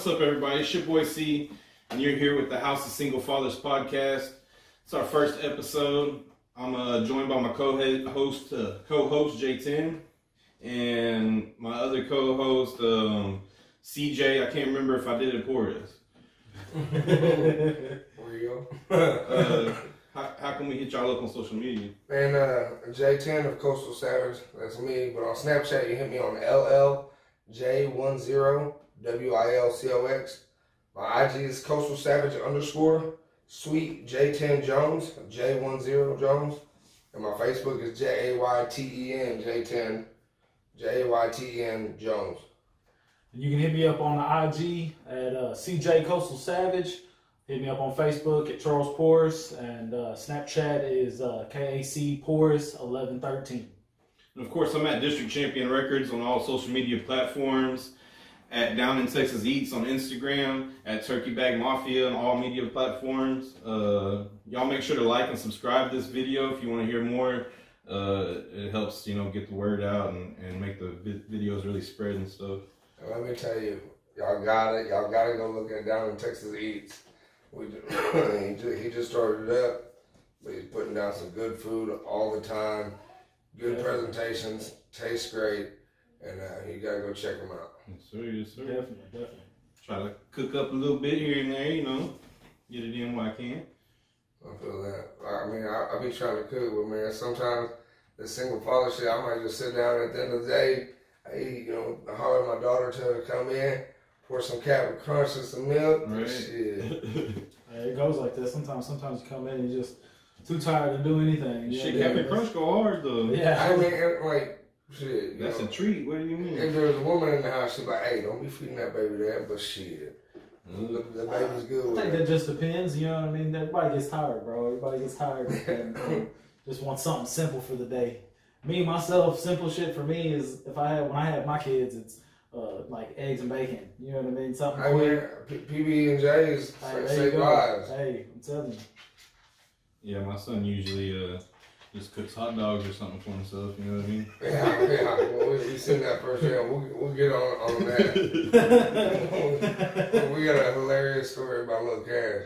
what's up, everybody? It's your boy C, and you're here with the House of Single Fathers podcast. It's our first episode. I'm uh, joined by my co-host, uh, co-host J10, and my other co-host um, CJ. I can't remember if I did it for you go. Uh, how, how can we hit y'all up on social media? and uh, J10 of Coastal Savage, that's me. But on Snapchat, you hit me on LLJ10WILCOX. My IG is Coastal Savage underscore Sweet J10 Jones, J10 Jones. And my Facebook is J A Y T E N J10, J A Y T E N Jones. You can hit me up on the IG at uh, CJ Coastal Savage. Hit me up on Facebook at Charles Porras, and uh, Snapchat is uh, KAC Porras eleven thirteen. And of course, I'm at District Champion Records on all social media platforms, at Down in Texas Eats on Instagram, at Turkey Bag Mafia on all media platforms. Uh, y'all make sure to like and subscribe this video if you want to hear more. Uh, it helps, you know, get the word out and, and make the vi- videos really spread and stuff. Let me tell you, y'all got it. Y'all got to go look at Down in Texas Eats. We he, just, he just started it up, but he's putting down some good food all the time. Good Yeah. presentations, tastes great, and uh, you got to go check him out. Yes, sir, yes, sir. Definitely, definitely. Try to cook up a little bit here and there, you know, get it in where I can. I feel that. I mean, I, I be trying to cook, but man, sometimes the single father shit, I might just sit down at the end of the day. I eat, you know, I holler at my daughter to come in, pour some Cap'n Crunch and some milk. Right. Shit. Yeah, it goes like that. Sometimes, sometimes you come in and you're just too tired to do anything. Shit, Yeah, Captain that's- Crunch go hard though. Yeah, I mean, it, like, shit. That's know, a treat. What do you mean? If there's a woman in the house, she's like, hey, don't be feeding that baby that, but shit. The, the baby's good I with think it. that just depends. You know what I mean? Everybody gets tired, bro. Everybody gets tired and, and just wants something simple for the day. Me myself, simple shit for me is if I have when I have my kids, it's uh, like eggs and bacon. You know what I mean? Something I quick. P- PB and J's Hey, there you save go. lives. Hey, I'm telling you. Yeah, my son usually uh, just cooks hot dogs or something for himself. You know what I mean? Yeah, yeah. Well, we, we seen that first year. We'll, we'll get on, on that. we got a hilarious story about Lil Cash.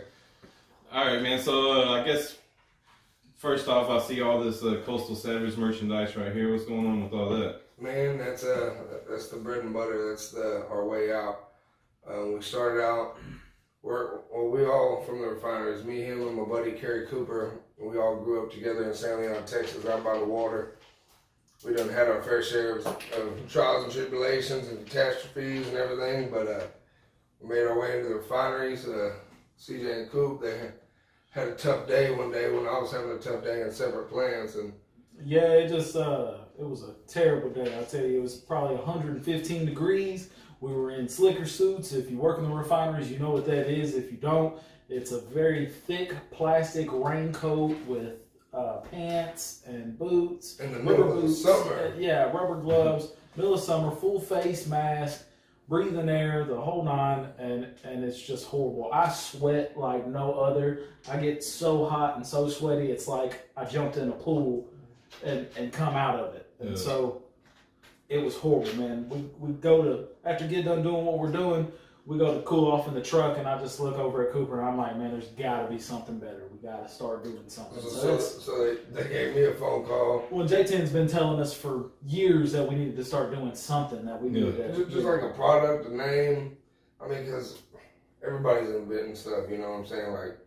All right, man. So uh, I guess first off, I see all this uh, Coastal Savage merchandise right here. What's going on with all that? Man, that's uh that's the bread and butter. That's the our way out. Um, we started out. We're well, we all from the refineries. Me, him, and my buddy Kerry Cooper. We all grew up together in San Leon, Texas, out by the water. We done had our fair share of, of trials and tribulations and catastrophes and everything, but uh, we made our way into the refineries. Uh, CJ and Coop, they had, a tough day one day when I was having a tough day in separate plants, and Yeah, it just uh it was a terrible day. I tell you, it was probably 115 degrees. We were in slicker suits. If you work in the refineries, you know what that is. If you don't, it's a very thick plastic raincoat with uh, pants and boots. in the rubber middle of the boots. summer. uh, yeah, rubber gloves, middle of summer, full face mask, breathing air, the whole nine, and and it's just horrible. I sweat like no other. I get so hot and so sweaty. It's like I jumped in a pool and and come out of it. And Yeah. so it was horrible, man. We we go to after get done doing what we're doing. We go to cool off in the truck, and I just look over at Cooper, and I'm like, "Man, there's got to be something better. We got to start doing something." So, So so, they, they gave me a phone call. well, J10's been telling us for years that we needed to start doing something that we needed. Just, just like a product, a name. I mean, because everybody's inventing stuff, you know what I'm saying? Like,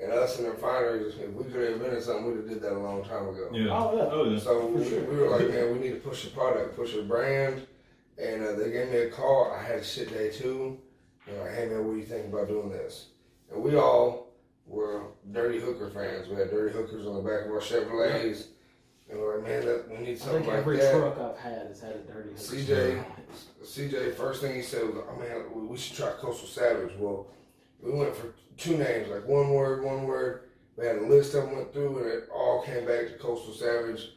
and us in the refineries, if we could have invented something, we'd have did that a long time ago. Yeah. Oh, yeah. Oh yeah. So we, sure. we were like, man, we need to push the product, push the brand. And uh, they gave me a call. I had a shit day too. Hey man, what do you think about doing this? And we all were Dirty Hooker fans. We had Dirty Hookers on the back of our Chevrolets. And we're like, man, that, we need something I think like every that. truck I've had has had a dirty hooker. CJ, CJ, first thing he said was, "Oh man, we- we should try Coastal Savage." Well, we went for two names, like one word, one word. We had a list of them went through, and it all came back to Coastal Savage.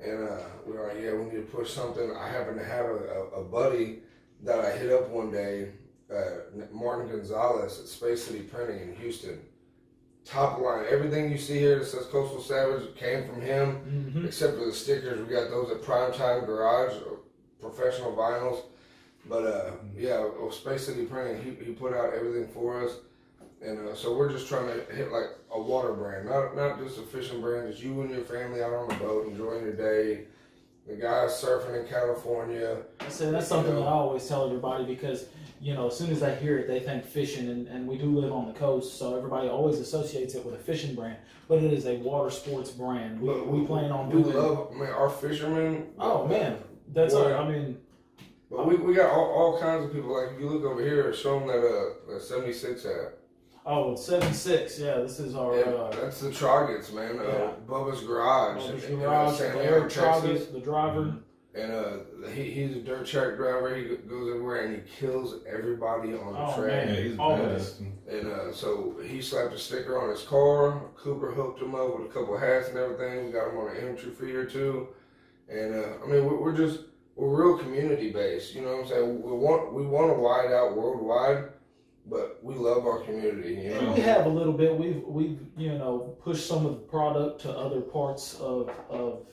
And uh, we were like, "Yeah, we need to push something." I happen to have a, a, a buddy that I hit up one day, uh, Martin Gonzalez at Space City Printing in Houston. Top line, everything you see here that says Coastal Savage came from him hmm except for the stickers. We got those at Primetime Garage, uh, professional vinyls. But uh, yeah, Space City Printing, he, he put out everything for us. And uh, so we're just trying to hit like a water brand, not not just a fishing brand. Just you and your family out on the boat, enjoying your day. The guys surfing in California. I say that's something that I always tell everybody because you know as soon as they hear it, they think fishing, and, and we do live on the coast, so everybody always associates it with a fishing brand, but it is a water sports brand. We, But we plan on We doing. love, man, our fishermen. Oh man, that's Boy. our, I mean, But we, we got all, all kinds of people. Like if you look over here, show them that uh that seventy six hat. oh 76, Yeah, this is our. Yeah, Uh, that's the Troggets, man. Uh, Yeah. Bubba's Garage. Bubba's in- in, uh, Garage, San the Leon, Eric Texas. Troggett, the driver. And uh, he, he's a dirt track driver. He goes everywhere and he kills everybody on the Oh, track. man. Yeah, he's Always. And uh, so he slapped a sticker on his car. Cooper hooked him up with a couple hats and everything. We got him on an infantry feeder too. And uh, I mean, we're, we're just we're real community based. You know what I'm saying? We want we want to wide out worldwide, but we love our community. You And know? we have a little bit. We've we've you know pushed some of the product to other parts of of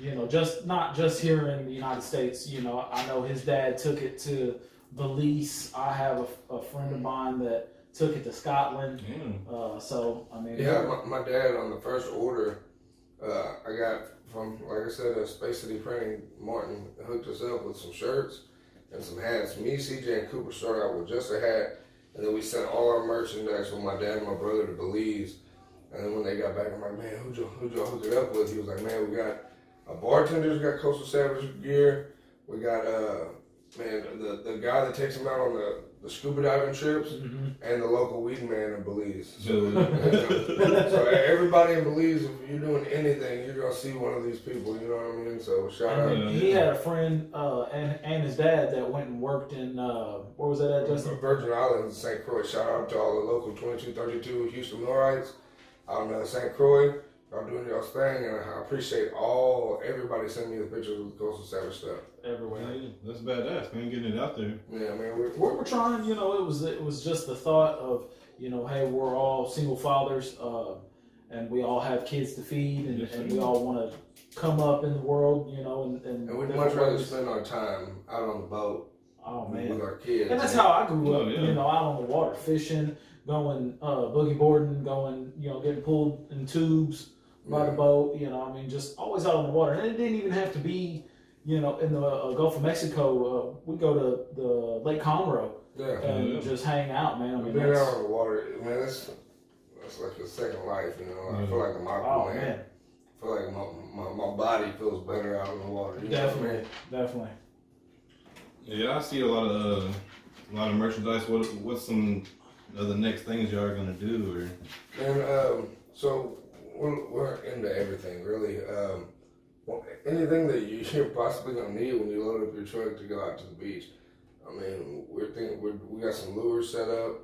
you know just not just here in the United States. You know, I know his dad took it to Belize. I have a, a friend of mine that took it to Scotland. Yeah. Uh, so I mean, Yeah, my, my dad on the first order, uh, I got from like I said, uh, Space City Printing. Martin hooked us up with some shirts and some hats. Me, CJ, and Cooper started out with just a hat, and then we sent all our merchandise with my dad and my brother to Belize. And then when they got back, I'm like, man, who'd you who'd you hook it up with? He was like, man, we got a bartender's got Coastal Savage gear. We got uh, man, the the guy that takes them out on the the scuba diving trips, Mhm. and the local weed man in Belize. So, So everybody in Belize, if you're doing anything, you're gonna see one of these people. You know what I mean? So shout out. And he had a friend uh, and and his dad that went and worked in uh, where was that at, Justin? Virgin Islands, St. Croix. Shout out to all the local 2232 Houston Millwrights out in uh, St. Croix. Y'all doing y'all's thing, and I appreciate all everybody sending me the pictures of the Coastal Savage stuff. Everywhere. yeah, that's badass, man. Getting it out there. Yeah, man. We're, we're, we're trying you know it was it was just the thought of you know hey we're all single fathers uh, and we all have kids to feed and, Yes, and we all want to come up in the world you know and, and, and we'd different much rather ways. spend our time out on the boat oh with our kids. and that's how I grew up Oh, yeah. you know out on the water fishing going uh, boogie boarding going you know getting pulled in tubes by the boat you know I mean just always out on the water and it didn't even have to be you know in the uh, Gulf of Mexico uh, we go to the Lake Conroe Yeah. and Yeah. just hang out man I mean Being out on the water, man, that's that's like a second life, you know. I feel like I'm oh Aquaman. man I feel like my, my, my body feels better out in the water. You I Definitely, mean? definitely. Yeah, I see a lot of uh, a lot of merchandise. What what's some of the next things y'all are gonna do? Or And um, so we're, we're into everything, really. Um, well, anything that you- you're possibly gonna need when you load up your truck to go out to the beach. I mean, we're thinking we're, we got some lures set up.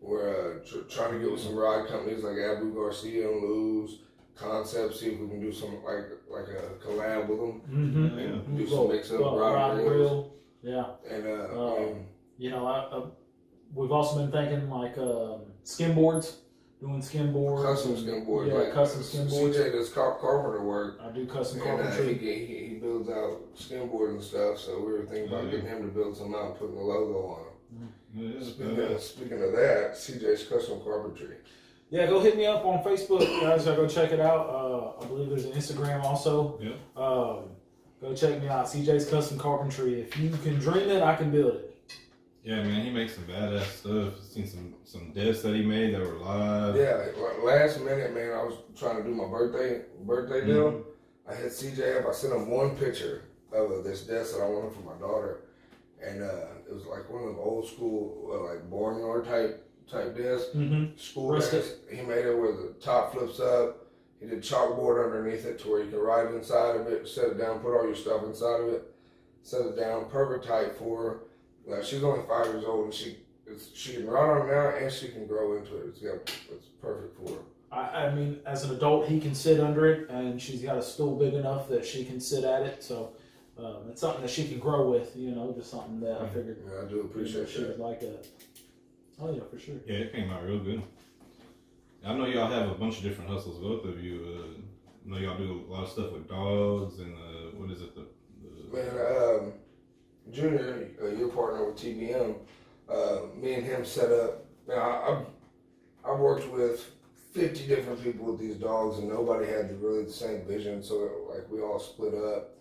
We're uh, tr- trying to get with some rod companies like Abu Garcia and Lew's, Concept, see if we can do some like like a collab with them Mm-hmm. Yeah. do some mix up rod rod grills. grill. Yeah. And uh. I mean, You know, I, I, we've also been thinking like um, skim boards, doing skim boards. custom skim boards. Yeah, like custom skim boards. CJ does car- carpenter work. I do custom And uh, he, carpentry. he, he builds out skim board and stuff, so we were thinking about getting him to build some out and putting the logo on them. yeah, that's Speaking, of, speaking of that, CJ's Custom Carpentry. Yeah, go hit me up on Facebook, guys. I go check it out. Uh, I believe there's an Instagram also. Yeah. Um, go check me out, CJ's Custom Carpentry. If you can dream it, I can build it. Yeah, man, he makes some badass stuff. Seen some some desks that he made that were live. Yeah, like, last minute, man, I was trying to do my birthday birthday deal. I hit CJ up. I sent him one picture of this desk that I wanted for my daughter, and uh, it was like one of the old school, uh, like Bornor type type desk, Mm-hmm. school desk. He made it where the top flips up. He did chalkboard underneath it to where you can write inside of it, set it down, put all your stuff inside of it, set it down, perfect height for her. Now, she's only five years old and she it's, she can write on it now and she can grow into it. It's, got, it's perfect for her. I, I mean, as an adult, he can sit under it, and she's got a stool big enough that she can sit at it. So um, it's something that she can grow with. You know, just something that I figured Yeah, I do appreciate she would that. like that. Oh yeah, for sure. Yeah, it came out real good. I know y'all have a bunch of different hustles, both of you. Uh, I know y'all do a lot of stuff with dogs and uh, what is it? The, the Man, um, Junior, uh, your partner with TBM, uh, me and him set up. Now I've I've worked with fifty different people with these dogs, and nobody had the, really the same vision. So like we all split up.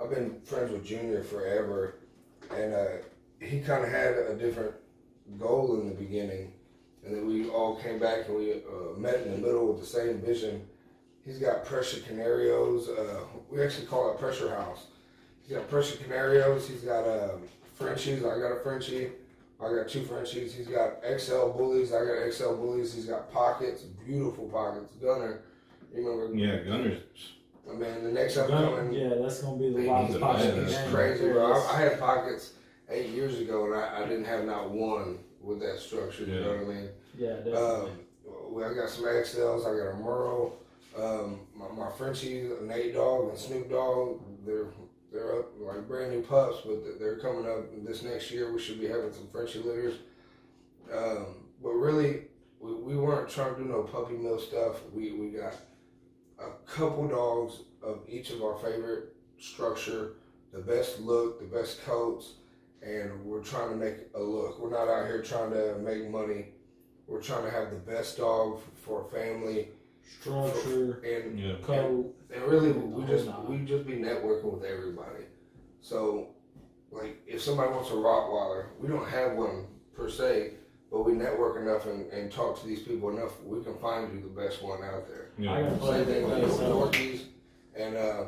I've been friends with Junior forever, and uh, he kind of had a different goal in the beginning, and then we all came back and we uh, met in the middle with the same vision. He's got Presa Canarios. Uh, we actually call it pressure house. He's got Presa Canarios. He's got uh, Frenchies. I got a Frenchie. I got two Frenchies. He's got XL bullies. I got XL bullies. He's got pockets, beautiful pockets. Gunner, you remember? Yeah, Gunners. I mean, the next Gun- upcoming. yeah, that's gonna be the He's, wildest pocket in the he's game. crazy, bro. I, I had pockets eight years ago, and I, I didn't have not one with that structure. You Yeah. know what I mean? Yeah, definitely. Um, well, I got some XLs. I got a Merle. Um, my, my Frenchies, Nate Dog and Snoop Dogg. They're they're up like brand new pups, but they're- coming up this next year. We should be having some Frenchie litters. Um, but really, we, we weren't trying to do no puppy mill stuff. We we got a couple dogs of each of our favorite structure, the best look, the best coats, and we're trying to make a look. We're not out here trying to make money. We're trying to have the best dog for a family, Structure, and Yeah. code. and really we The just whole we just be networking with everybody. So, like if somebody wants a Rottweiler, we don't have one per se, but we network enough and, and talk to these people enough. We can find you the best one out there. I gotta play Same thing with that. Yorkies. And uh,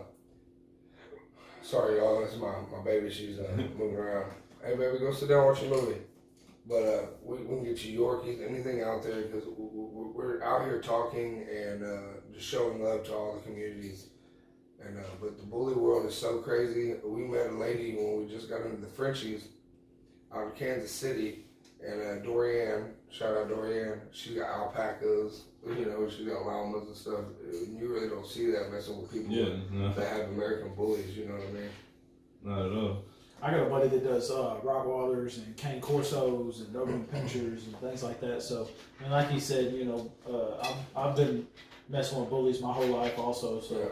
sorry, y'all, That's my, my baby. She's uh, moving around. Hey, baby, go sit down, watch a movie. But uh, we, we can get you Yorkies, anything out there, because we're out here talking and uh, just showing love to all the communities. And uh, but the bully world is so crazy. We met a lady when we just got into the Frenchies out of Kansas City, and uh, Dorianne, shout out Dorianne, she got alpacas, you know, she got llamas and stuff. You really don't see that messing with people Yeah. No, that have American bullies, you know what I mean? not at all. I got a buddy that does uh, Rottweilers and Cane Corsos and Doberman Pinschers and things like that. So, and like he said, you know, uh, I've, I've been messing with bullies my whole life also. So, Yeah.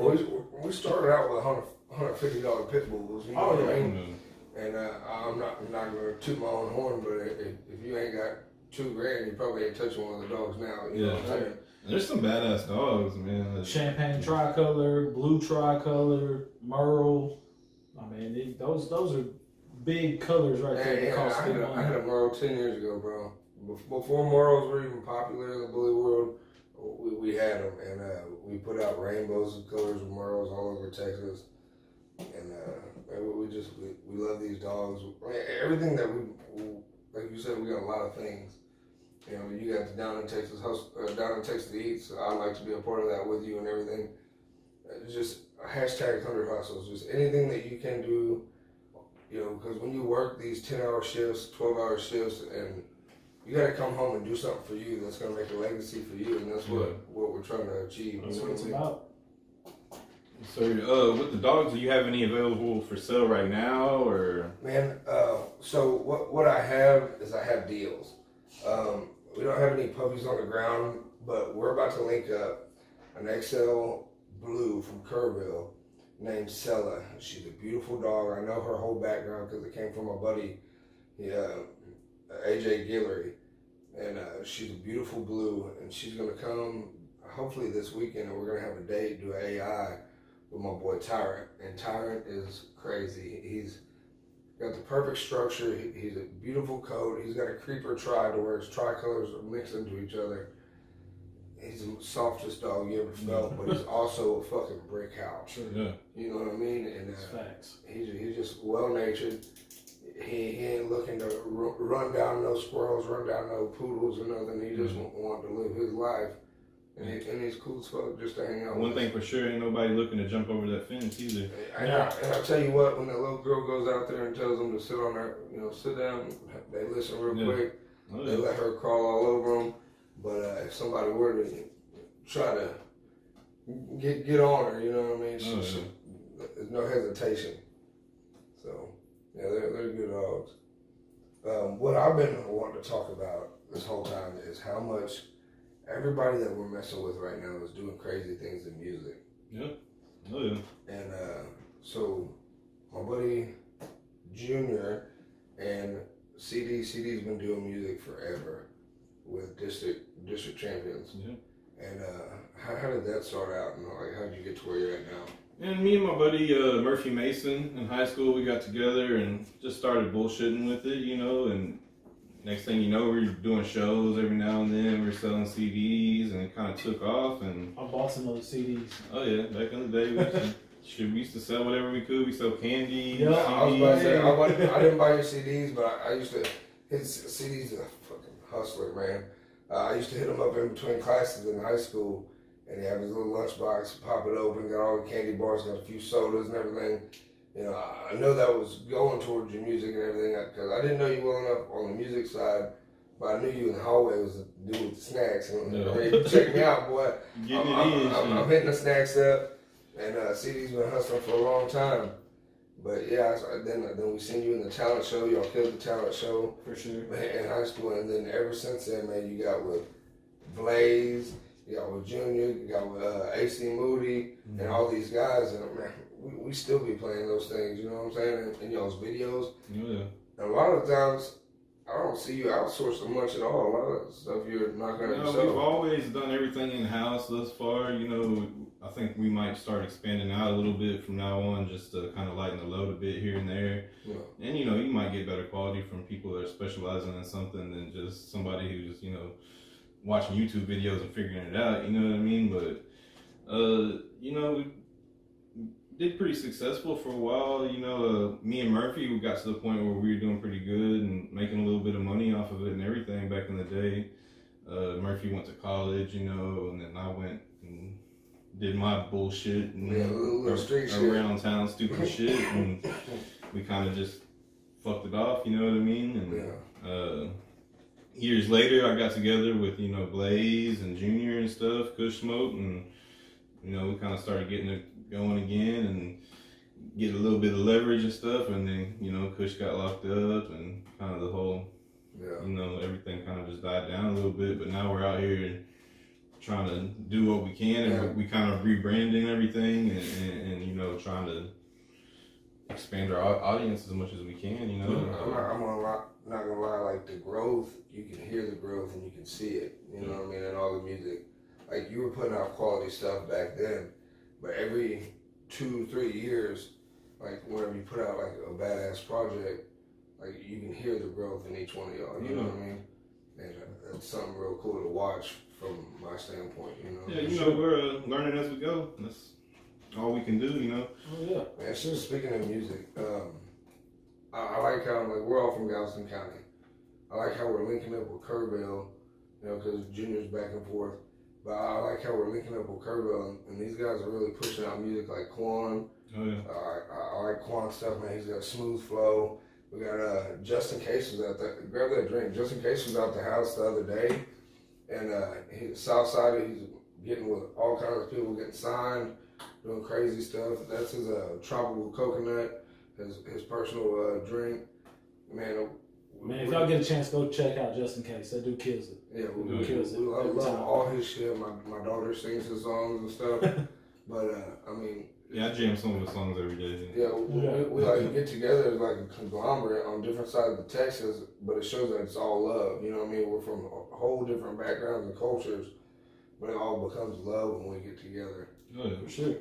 Well, we, we started out with 100 $150 pit bulls, you know Oh, what I yeah. mean? And uh, I'm not not going to toot my own horn, but if, if you ain't got two grand, you probably ain't touching one of the dogs now. You know what I'm Yeah. saying? There's some badass dogs, man. that- champagne tricolor, blue tricolor, Merle. It, those those are big colors right there. Man, That yeah, cost I, had a, I had a Merle 10 years ago, bro. Before Merles were even popular in the bully world, we, we had them. And uh, we put out rainbows of colors of Merles all over Texas. And uh, we we just, we, we love these dogs. Everything that we, we- like you said, we got a lot of things. You know, you got the Down in Texas uh, Down in Texas Eats. I'd like to be a part of that with you and everything. It's just hashtag 100 hustles. Just anything that you can do you know, because when you work these 10 hour shifts, 12 hour shifts, and you got to come home and do something for you that's going to make a legacy for you, and that's what, Yeah. what we're trying to achieve. That's what it's what about. So, uh, with the dogs, do you have any available for sale right now, or? Man, uh, so what, what I have is I have deals. Um, we don't have any puppies on the ground, but we're about to link up an XL Blue from Kerrville named Sella. She's a beautiful dog. I know her whole background because it came from my buddy, yeah, AJ Guillory. And uh, she's a beautiful blue, and she's gonna come hopefully this weekend, and we're gonna have a date, do AI with my boy Tyrant. And Tyrant is crazy. He's got the perfect structure. He's a beautiful coat. He's got a creeper tri to where his tricolors are mixed into each other. He's the softest dog you ever felt, but he's also a fucking brick house. Yeah. You know what I mean? And uh, facts. he's, he's just well natured. He, he ain't looking to ru- run down no squirrels, run down no poodles or nothing. He just Mhm. want, want to live his life. And, he, and he's cool as fuck just to hang out One with. thing for sure, ain't nobody looking to jump over that fence either. And, Yeah. I, and I tell you what, when that little girl goes out there and tells them to sit on her, you know, sit down, they listen real Yeah. quick. Oh, They let her crawl all over them. But uh, if somebody were to try to get get on her, you know what I mean? She, Oh, she- there's no hesitation. So, yeah, they're, they're good dogs. Um, what I've been wanting to talk about this whole time is how much everybody that we're messing with right now is doing crazy things in music. Yeah. Oh, yeah. And uh, so my buddy Junior and CD. CD's been doing music forever with district district champions. Yeah. And uh, how, how did that start out? And like, how did you get to where you're at now? And me and my buddy uh, Murphy Mason in high school, we got together and just started bullshitting with it, you know. And next thing you know, we're doing shows every now and then. We're selling CDs, and it kind of took off. And I bought some of those CDs. oh yeah, back in the day, we used to, we used to sell whatever we could. We sell candy, Yeah, I was about to say, I, CDs. wasn't- I didn't buy your CDs, but I, I used to. His CDs a fucking hustler, man. Uh, I used to hit him up in between classes in high school, and he had his little lunchbox, pop it open, got all the candy bars, got a few sodas and everything. You know, I know that was going towards your music and everything because I didn't know you well enough on the music side, but I knew you in the hallway was the dude with the snacks. And Yeah. hey, check me out, boy. I'm. I'm, I'm, I'm hitting the snacks up, and uh, CD's been hustling for a long time. But yeah, so then then we seen you in the talent show. Y'all killed the talent show For sure. in high school, and then ever since then, man, you got with Blaze, you got with Junior, you got with uh, AC Moody, and all these guys, and man, we, we still be playing those things. You know what I'm saying? In, in y'all's videos, Yeah. and a lot of times. I don't see you outsourcing much at all. A lot of stuff you're knocking out No, yourself. we've always done everything in house thus far. You know, I think we might start expanding out a little bit from now on, just to kind of lighten the load a bit here and there. Yeah. And you know, you might get better quality from people that are specializing in something than just somebody who's you know watching YouTube videos and figuring it out. You know what I mean? But uh, you know, we did pretty successful for a while. You know, uh, me and Murphy, we got to the point where we were doing pretty good and making a little bit of money off of it and everything back in the day. Uh, Murphy went to college, you know, and then I went did my bullshit and Yeah, little- little street shit. around town stupid shit, and we kind of just fucked it off. You know what I mean? And Yeah. uh, years later, I got together with you know Blaze and Junior and stuff, Kush Smoke, and you know we kind of started getting it going again and get a little bit of leverage and stuff. And then you know Kush got locked up, and kind of the whole Yeah. you know everything kind of just died down a little bit. But now we're out here trying to do what we can, and Yeah. we, we kind of rebranding everything, and, and, and you know trying to expand our audience as much as we can. You know. I'm not, I'm gonna lie, not gonna lie, like the growth, you can hear the growth and you can see it. You know what I mean? And all the music, like you were putting out quality stuff back then, but every two, three years, like whenever you put out like a badass project, like you can hear the growth in each one of y'all. You know what I mean? And uh, that's something real cool to watch from my standpoint. You know? Yeah, you know, we're uh, learning as we go. That's all we can do, you know. Oh yeah. Man, so speaking of music, um, I, I like how like we're all from Galveston County. I like how we're linking up with Kerrville, you know, because Junior's back and forth. But I like how we're linking up with Kerrville, and, and these guys are really pushing out music like Quan. Oh yeah. Uh, I, I, I like Quan stuff, man. He's got a smooth flow. We got uh, Justin Case was out there. Grab that drink. Justin Case was out the house the other day, and uh, he's Southside. He's getting with all kinds of people getting signed, doing crazy stuff. That's his uh, tropical coconut, his his personal uh, drink. Man, we- Man, if y'all get a chance, go check out just in case. That dude kills it. yeah, we, Yeah. we, Kills it we love, love time. all his shit. My my daughter sings his songs and stuff. but uh, I mean, Yeah, I jam some of the songs every day. Yeah, we, Yeah. we, we like get together as like a conglomerate on different sides of Texas, but it shows that it's all love. You know what I mean? We're from a whole different backgrounds and cultures, but it all becomes love when we get together. Oh yeah. For sure.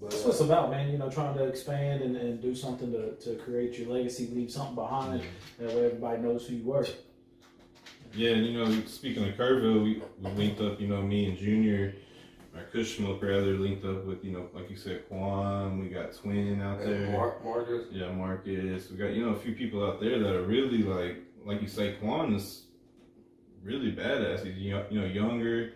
But That's uh, what it's about, man. You know, trying to expand and, and do something to, to create your legacy, leave something behind. That way everybody knows who you were. Yeah, and you know, speaking of Kerrville, we, we linked up, you know, me and Junior, our Kush Smoke rather, linked up with, you know, like you said, Quan, we got Twin out and there. Mark, Marcus, Yeah, Marcus. We got, you know, a few people out there that are really like, like you say, Quan is really badass. He's, you know, younger.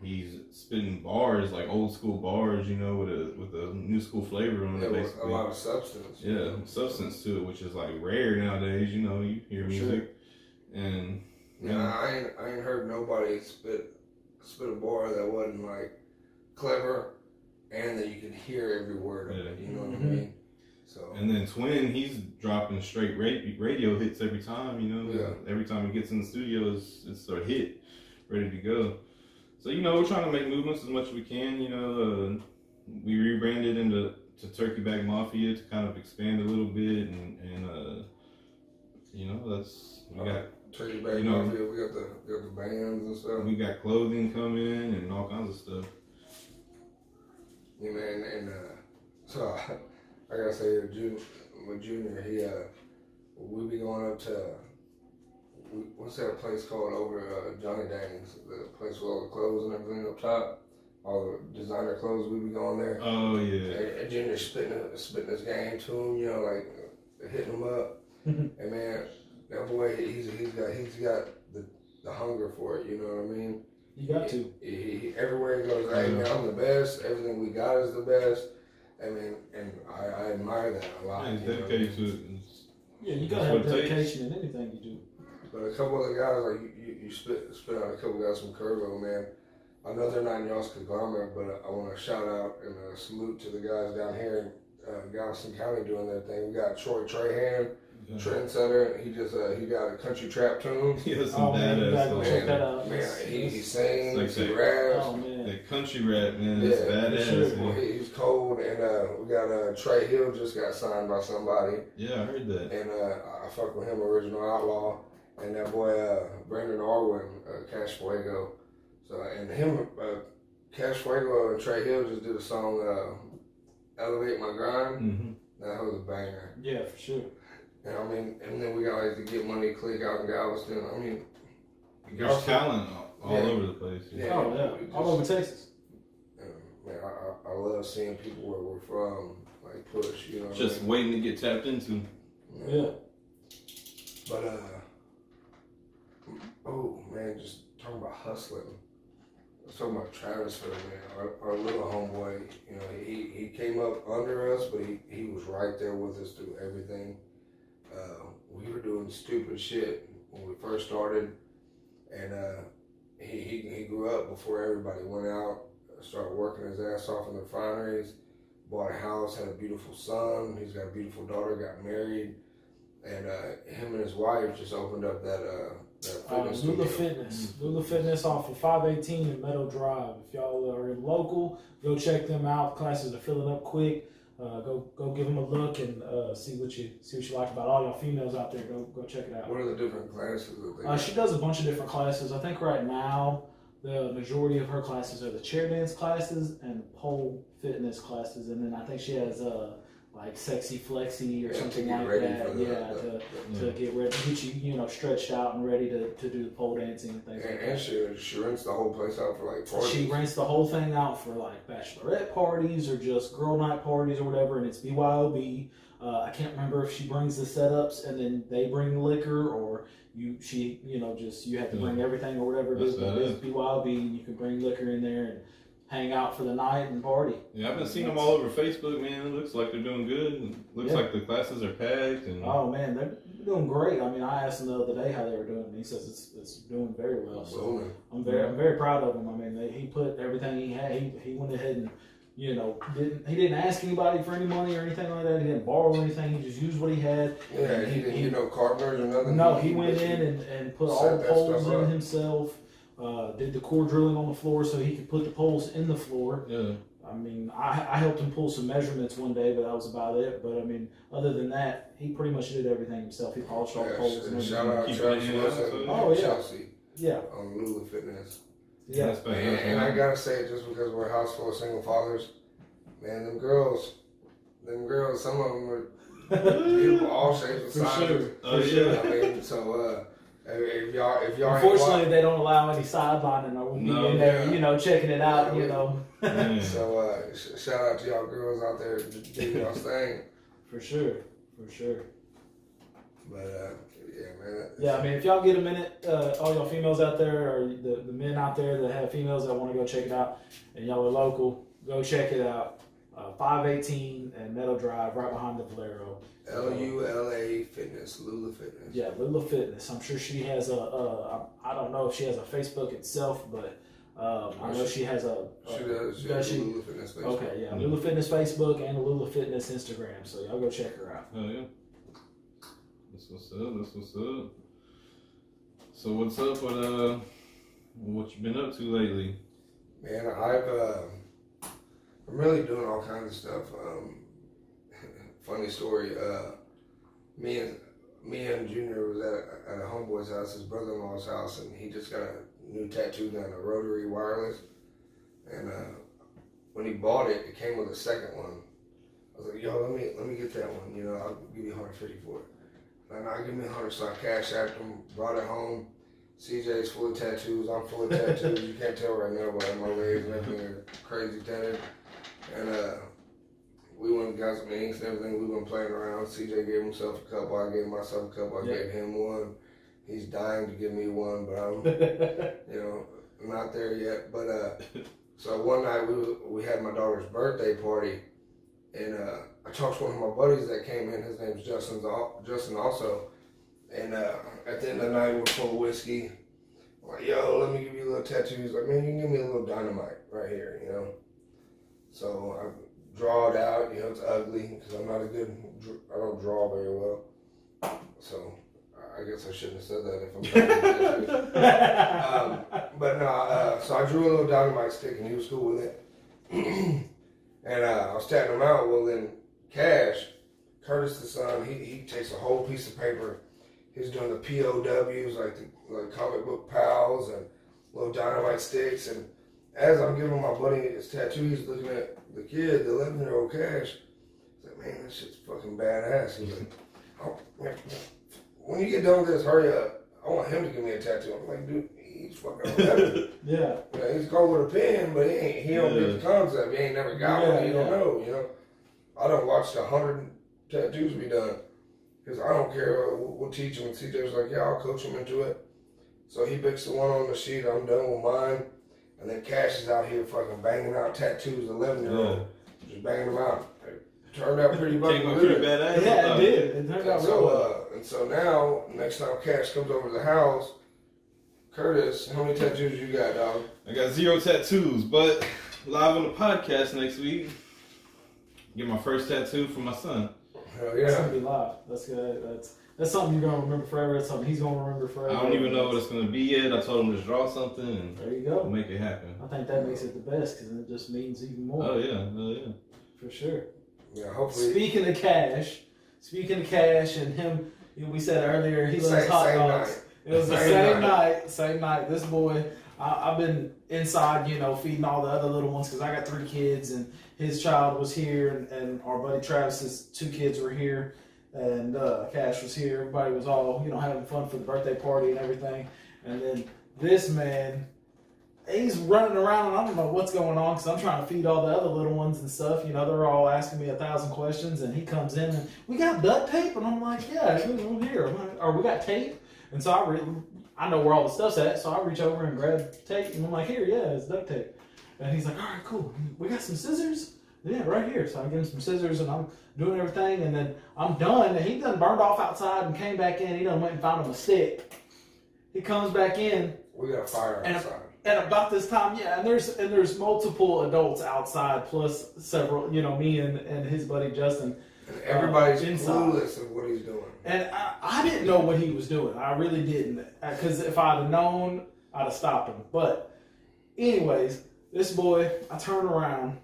He's spitting bars, like old school bars, you know, with a with a new school flavor on yeah, it, with a lot of substance. Yeah, substance to it, which is like rare nowadays. You know, you hear For sure. music, and Yeah, I ain't I ain't heard nobody spit spit a bar that wasn't like clever, and that you could hear every word of it. You know what I Mhm. mean? So and then Twin, he's dropping straight ra- radio hits every time. You know, Yeah. every time he gets in the studio, it's, it's a hit, ready to go. So you know, we're trying to make movements as much as we can. You know, uh, we rebranded into to Turkey Bag Mafia to kind of expand a little bit and and uh, you know that's we got Turkey Bag You know- Mafia, we got the we got the bands and stuff. we got clothing coming and all kinds of stuff. You know, and, and uh, so I gotta say, with Junior, with Junior, he uh, we be going up to we, what's that place called over uh, Johnny Dang's, the place with all the clothes and everything up top, all the designer clothes. We be going there. Oh yeah, and Junior spitting spitting his game to him, you know, like uh, hitting him up. and man, that boy, he's he's got he's got the the hunger for it. You know what I mean? You got to. He, he, everywhere he goes, hey man, I'm the best. Everything we got is the best. I mean, and I, I admire that a lot. yeah, you know what I dedicated to it. Yeah, you gotta have what dedication in anything you do. But a couple of the guys, like you, you, you spit spit out a couple guys from Kerrville, man. I know they're not in y'all's conglomerate, but I want to shout out and uh, salute to the guys down here in uh, Galveston County doing their thing. We got Troy Trahan, Yeah. trendsetter. He just uh, he got a country trap tune. He has some Oh man, you gotta badass. go check that out. Man, he, he it's- sings, Like he raps. oh man. That country rap, man, Yeah, badass. sure. man. He- He's cold, and uh, we got uh, Trey Hill just got signed by somebody, Yeah, I heard that. and uh, I fuck with him, original outlaw, and that boy uh, Brandon Arwin, uh, Cash Fuego. So and him, uh, Cash Fuego and Trey Hill just did a song, uh, "Elevate My Grind." hmm That was a banger. Yeah, for sure. And I mean, and then we got like the Get Money Click out in Galveston. I mean, There's talent all, all Yeah. over the place. Yeah. oh yeah, just- all over Texas. uh, man, I, I, I love seeing people where we're from like push. You know, what I Just mean? waiting to get tapped into. Yeah. But uh, oh man, just talking about hustling. Let's talk about Travis for a minute. Our, our little homeboy, you know, he, he came up under us, but he, he was right there with us through everything. Uh, we were doing stupid shit when we first started, and uh, he, he he grew up before everybody went out. Started working his ass off in the refineries. Bought a house, had a beautiful son. He's got a beautiful daughter. Got married and uh, him and his wife just opened up that uh, that Uh, Lula. Fitness. Lula Fitness off of 518 in Meadow Drive. If y'all are in local, go check them out. Classes are filling up quick. Uh, go go give them a look and uh, see what you see what you like about all y'all females out there. Go go check it out. What are the different classes? Uh, she does a bunch of different classes. I think right now the majority of her classes are the chair dance classes and pole fitness classes, and then I think she has uh like sexy flexi or Yeah, to something get like ready that. for the- yeah, the- to, Yeah. to get ready, get you you know stretched out and ready to, to do the pole dancing and things and, like and that. she she rents the whole place out for like parties. She rents the whole thing out for like bachelorette parties or just girl night parties or whatever, and it's BYOB. Uh, I can't remember if she brings the setups and then they bring the liquor, or you she you know just you have to bring everything or whatever it is. That's But it's BYOB, and you can bring liquor in there and hang out for the night and party. Yeah, I've been seeing them all over Facebook, man. It looks like they're doing good. and Looks Yeah. like the classes are packed and Oh man, they're doing great. I mean, I asked him the other day how they were doing, and he says it's it's doing very well. So Booming. I'm very I'm very proud of him. I mean, they, he put everything he had. He, he went ahead and you know didn't he didn't ask anybody for any money or anything like that. He didn't borrow anything. He just used what he had. Yeah, he didn't get no carpenters or nothing. No, he went in and, and put all Set the that poles in himself. Uh, did the core drilling on the floor so he could put the poles in the floor. yeah. I mean, I, I helped him pull some measurements one day, but that was about it. But I mean, other than that, he pretty much did everything himself. He polished all the Yeah, poles and sh- shout everything. out Keep Travis it in Wilson house, and Oh, yeah. Chelsea Yeah, on Lula Fitness. yeah. That's And, and I gotta say it just because we're a house full of single fathers, man, them girls, them girls, some of them are beautiful, all shapes and sizes. sure. Oh, yeah. I mean, so uh, if y'all, if y'all, Unfortunately, they don't allow any sidelining. Be No, in there, yeah. you know, checking it out. Yeah, You know, Yeah. So uh, sh- shout out to y'all girls out there doing y'all thing. for sure, for sure. But uh, yeah, man. Yeah, I mean, if y'all get a minute, uh, all y'all females out there, or the, the men out there that have females that want to go check it out, and y'all are local, go check it out. Uh, 518 and Meadow Drive, right behind the Valero. L U L A Fitness, Lula Fitness. Yeah, Lula Fitness. I'm sure she has a. a I don't know if she has a Facebook itself, but um, I know she has a. She a- does. She does has she? Lula Fitness. Facebook. Okay, yeah, Mhm. Lula Fitness Facebook and Lula Fitness Instagram. So y'all go check her out. Oh yeah. That's what's up. That's what's up. So what's up with uh, what you been up to lately? Man, I've uh, I'm really doing all kinds of stuff. Um, funny story. Uh, me and me and Junior was at a, at a homeboy's house, his brother-in-law's house, and he just got a new tattoo done, a rotary wireless. And uh, when he bought it, it came with a second one. I was like, yo, let me let me get that one. You know, I'll give you 150 for it. And I give me 100, so I cash out him, brought it home. CJ's full of tattoos. I'm full of tattoos. you can't tell right now, but my legs are crazy tatted. And uh, we went and got some inks and everything. We went playing around. CJ gave himself a couple. I gave myself a couple. I Yeah. gave him one. He's dying to give me one, but I'm, you know, not there yet. But uh, so one night we was- we had my daughter's birthday party, and uh, I talked to one of my buddies that came in. His name's Justin. Justin also. And uh, at the end of the night, we're full of whiskey. I'm like, yo, let me give you a little tattoo. He's like, man, you can give me a little dynamite right here, you know. So I draw it out. You know, it's ugly because I'm not a good. I don't draw very well. So I guess I shouldn't have said that if I'm. um, but no, uh, so I drew a little dynamite stick and he was cool with it. and uh, I was tatting him out. Well, then Cash, Curtis the son, he, he takes a whole piece of paper. He's doing the POWs, like the like comic book pals and little dynamite sticks. And as I'm giving my buddy his tattoo, he's looking at the kid, the 11 year old Cash. He's like, man, this shit's fucking badass. He's like, oh, when you get done with this, hurry up. I want him to give me a tattoo. I'm like, dude, he's fucking 11. yeah. You know, he's going with a pen, but he ain't, he don't get the concept. He ain't never got Yeah, one. He don't know. You know, I don't watch a hundred tattoos be done because I don't care. We'll, we'll teach him. And CJ was like, "Yeah, I'll coach him into it." So he picks the one on the sheet. I'm done with mine, and then Cash is out here fucking banging out tattoos. Eleven year old, just banging them out. It turned out pretty fucking good. pretty badass. Yeah, it did. It turned And out real so, well. uh, and so now, next time Cash comes over to the house, Curtis, how many tattoos you got, dog? I got zero tattoos, but live on the podcast next week. Get my first tattoo for my son. Hell It's yeah. gonna be live. That's good. That's that's something you're gonna remember forever. That's something he's gonna remember forever. I don't even know what it's gonna be yet. I told him just draw something and There you go. make it happen. I think that makes it the best because it just means even more Oh yeah, oh yeah. for sure. Yeah, hopefully. Speaking of cash, speaking of cash and him, you know, we said earlier he loves hot same dogs. night. It was the Same same night. night. same night. This boy, I, I've been inside, you know, feeding all the other little ones because I got three kids, and his child was here, and, and our buddy Travis's two kids were here, and uh, Cash was here. Everybody was all, you know, having fun for the birthday party and everything. And then this man, he's running around, and I don't know what's going on because I'm trying to feed all the other little ones and stuff. You know, they're all asking me a thousand questions, and he comes in and we got duct tape, and I'm like, yeah, over here. Or we got tape, and so I re- I know where all the stuff's at, so I reach over and grab tape, and I'm like, here, yeah, it's duct tape. And he's like, all right, cool. We got some scissors. Yeah, right here. So I give him some scissors, and I'm doing everything, and then I'm done. And he done burned off outside and came back in. He done went and found him a stick. He comes back in, We got a fire And- outside. and about this time, yeah, and there's and there's multiple adults outside, plus several, you know, me and, and his buddy Justin. And everybody's uh, inside. clueless of what he's doing. And I, I didn't know what he was doing. I really didn't, uh, because if I'd have known, I'd have stopped him. But, anyways, this boy, I turn around,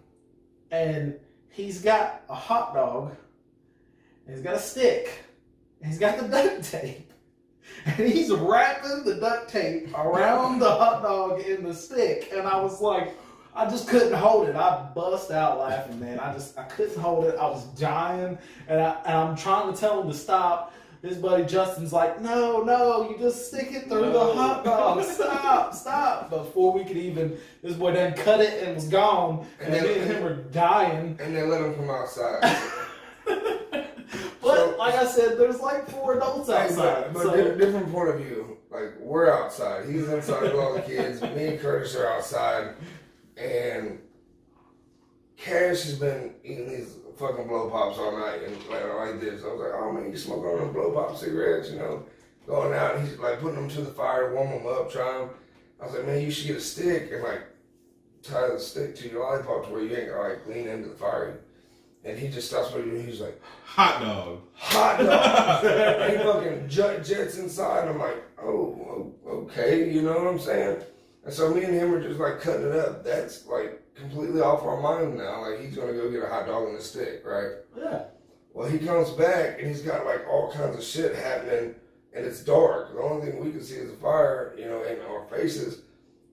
and he's got a hot dog, and he's got a stick, he's got the duct tape, and he's wrapping the duct tape around the hot dog in the stick, and I was like. I just couldn't hold it. I bust out laughing, man. I just I couldn't hold it. I was dying, and, I, and I'm trying to tell him to stop. His buddy Justin's like, no, no, you just stick it through the hot dog. Stop, stop. Before we could even, this boy done cut it and was gone, and, And then- me and him were dying. And they let him come outside. But So- like I said, there's like four adults outside. but but so- di- different point of view. Like we're outside. He's inside with all the kids. Me and Curtis are outside, and Cash has been eating these fucking blow pops all night and like, like this. I was like, oh man, you smoking on them blow pop cigarettes, you know? Going out, and he's like putting them to the fire, warm them up, try 'em. I was like, man, you should get a stick and like tie the stick to your lollipop to where you ain't gonna like lean into the fire. And he just stops what he's doing. He's like, Hot dog. hot dog. he fucking jet jets inside. I'm like, oh, okay, you know what I'm saying? And so me and him were just like cutting it up. That's like completely off our mind now. Like he's gonna go get a hot dog and a stick, right? yeah. Well, he comes back and he's got like all kinds of shit happening, and it's dark. The only thing we can see is the fire, you know, in our faces.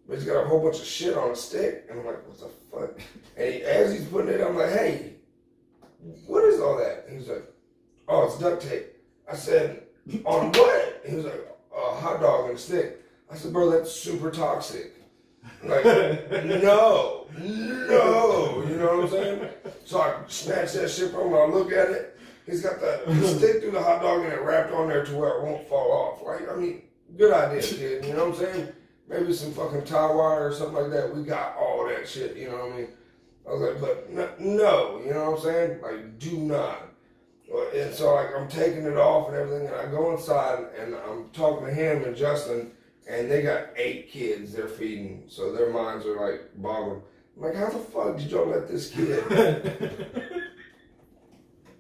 But he's got a whole bunch of shit on a stick, and I'm like, what the fuck? And he, as he's putting it, I'm like, hey, what is all that? And he's like, oh, it's duct tape. I said, on what? He was like, a hot dog and a stick. I said, bro, that's super toxic. Like, no, no, you know what I'm saying? So I snatch that shit from him. I look at it. He's got the, the stick through the hot dog and it wrapped on there to where it won't fall off. Like, I mean, good idea, kid. You know what I'm saying? Maybe some fucking tie wire or something like that. We got all that shit. You know what I mean? I was like, but no, no you know what I'm saying? Like, do not. And so like I'm taking it off and everything, and I go inside and I'm talking to him and Justin, and they got eight kids they're feeding, so their minds are like boggling. I'm like, how the fuck did y'all let this kid?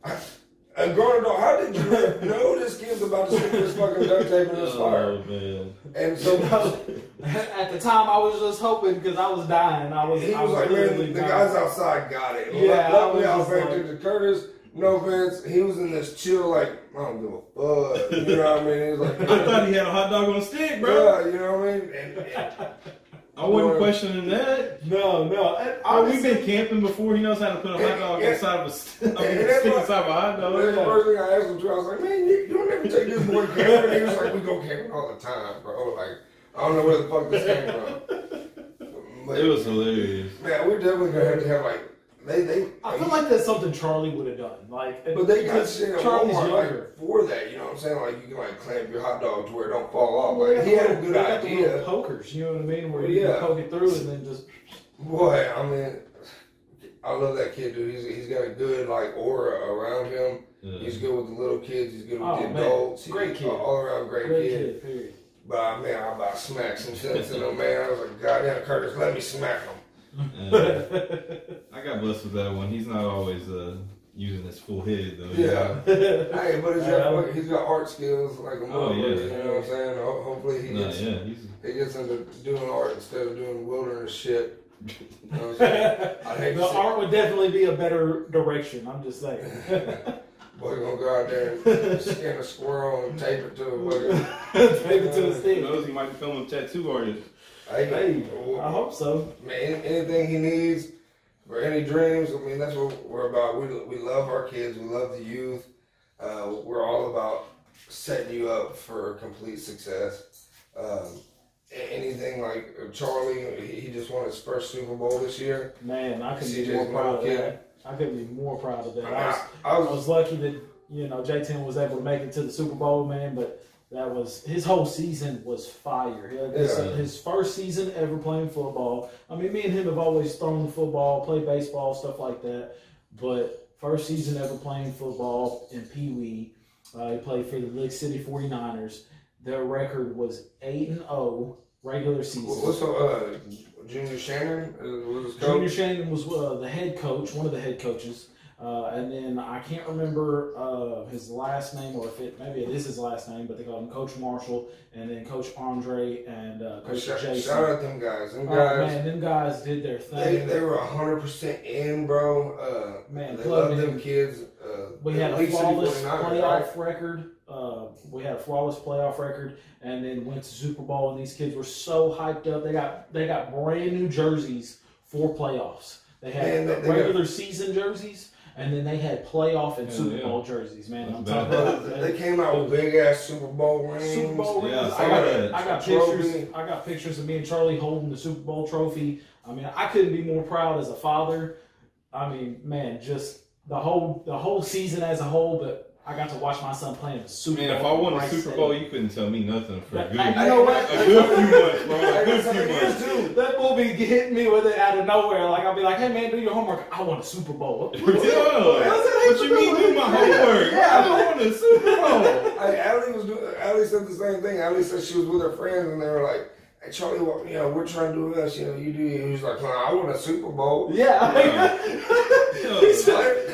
I, a grown adult, how did you know this kid's about to stick this fucking duct tape in this fire? Oh man. And so At the time, I was just hoping because I was dying. I was. he I was like, man, literally the dying. guys outside got it. Yeah, I luckily was I was just paying like- attention to Curtis. No offense, he was in this chill, like I don't give a fuck. You know what I mean? He was like, I thought he had a hot dog on a stick, bro. Yeah, you know what I mean? And, and I wasn't questioning that. No, no. I, Oh, we've been camping before. He knows how to put a hot dog Yeah. inside of a, st- I mean, And stick what- inside of a hot that's dog. the first thing I asked him too. I was like, man, you, you don't ever take this boy camping. He was like, we go camping all the time, bro. Like, I don't know where the fuck this came from. But It was hilarious. man, we're definitely gonna have to have like they they. I feel like that's something Charlie would have done. Like, But they got because shit at Charlie's Walmart younger. like for that. You know what I'm saying? Like you can like clamp your hot dog to where it don't fall off. Well, Like he had a good the- they got the idea. Pokers, you know what I mean? Where Well, you yeah. can poke it through and then just. Boy, I mean, I love that kid, dude. He's he's got a good like aura around him. Yeah. He's good with the little kids. He's good with Oh, the man. adults. He's Great kid. All around great, Great kid. kid, period. But man, I about smacked some sense in him, man. I was like, goddamn, Curtis, let me smack him. Uh, I got blessed with that one. He's not always uh, using his full head though. Yeah. Hey, but he's got, Yeah. he's got art skills like a Oh, yeah. You know what I'm saying? Hopefully he No, gets yeah, he gets into doing art instead of doing wilderness shit. You know what I'm saying? Hate the art would definitely be a better direction. I'm just saying. Boy, gonna go out there and skin a squirrel and tape it to a fucking. Take it to the who stick. knows? He might become a tattoo artist. Hey, Hey, I hope so. Man, anything he needs for any dreams, I mean, that's what we're about. We, we love our kids, we love the youth. Uh, we're all about setting you up for complete success. Um, anything like Charlie, he, just won his first Super Bowl this year. Man, I couldn't be more proud of that. I couldn't be more proud of that. I was, I, I I was, was lucky that you know J10 was able to make it to the Super Bowl, man. But that was his whole season was fire. His, Yeah. his first season ever playing football. I mean, me and him have always thrown football, played baseball, stuff like that. But first season ever playing football in Pee Wee. Uh, he played for the Lake City 49ers. Their record was eight and zero regular season. what's uh, Junior Shannon? Uh, Junior? Shannon was uh, the head coach, one of the head coaches, uh, and then I can't remember uh, his last name or if it maybe it is his last name, but they called him Coach Marshall, and then Coach Andre and uh, Coach Shout, Jason. shout out them guys. Them Oh guys, man, them guys did their thing. they were 100% in, bro. Uh, Man, they love them kids. Uh, we had a flawless playoff right? record. Uh, we had a flawless playoff record, and then went to Super Bowl. And these kids were so hyped up. They got they got brand new jerseys for playoffs. They had Man, they- they got- regular season jerseys, and then they had playoff and Hell Super yeah. Bowl jerseys. Man, I'm talking about they came out with big ass Super Bowl rings. Super Bowl Yeah, rings. I I got, that. I got Trophy. pictures. I got pictures of me and Charlie holding the Super Bowl trophy. I mean, I couldn't be more proud as a father. I mean, man, just the whole the whole season as a whole. But I got to watch my son playing the Super Man, Bowl. if I won a Super Bowl, you couldn't tell me nothing for a good, Hey, you know what? a good few months, bro. A good few months. dude. That movie be hitting me with it out of nowhere. Like I'll be like, "Hey man, do your homework." I want a Super Bowl. Yeah. What else did What you mean do my homework? Yeah. I want a Super Bowl. Hey, Allie was doing. Allie said the same thing. Allie said she was with her friends and they were like, "Hey, Charlie, what, you know, we're trying to do this. You know, you do." you." He was like, "Nah, "I want a Super Bowl." Yeah. He's Yeah. just,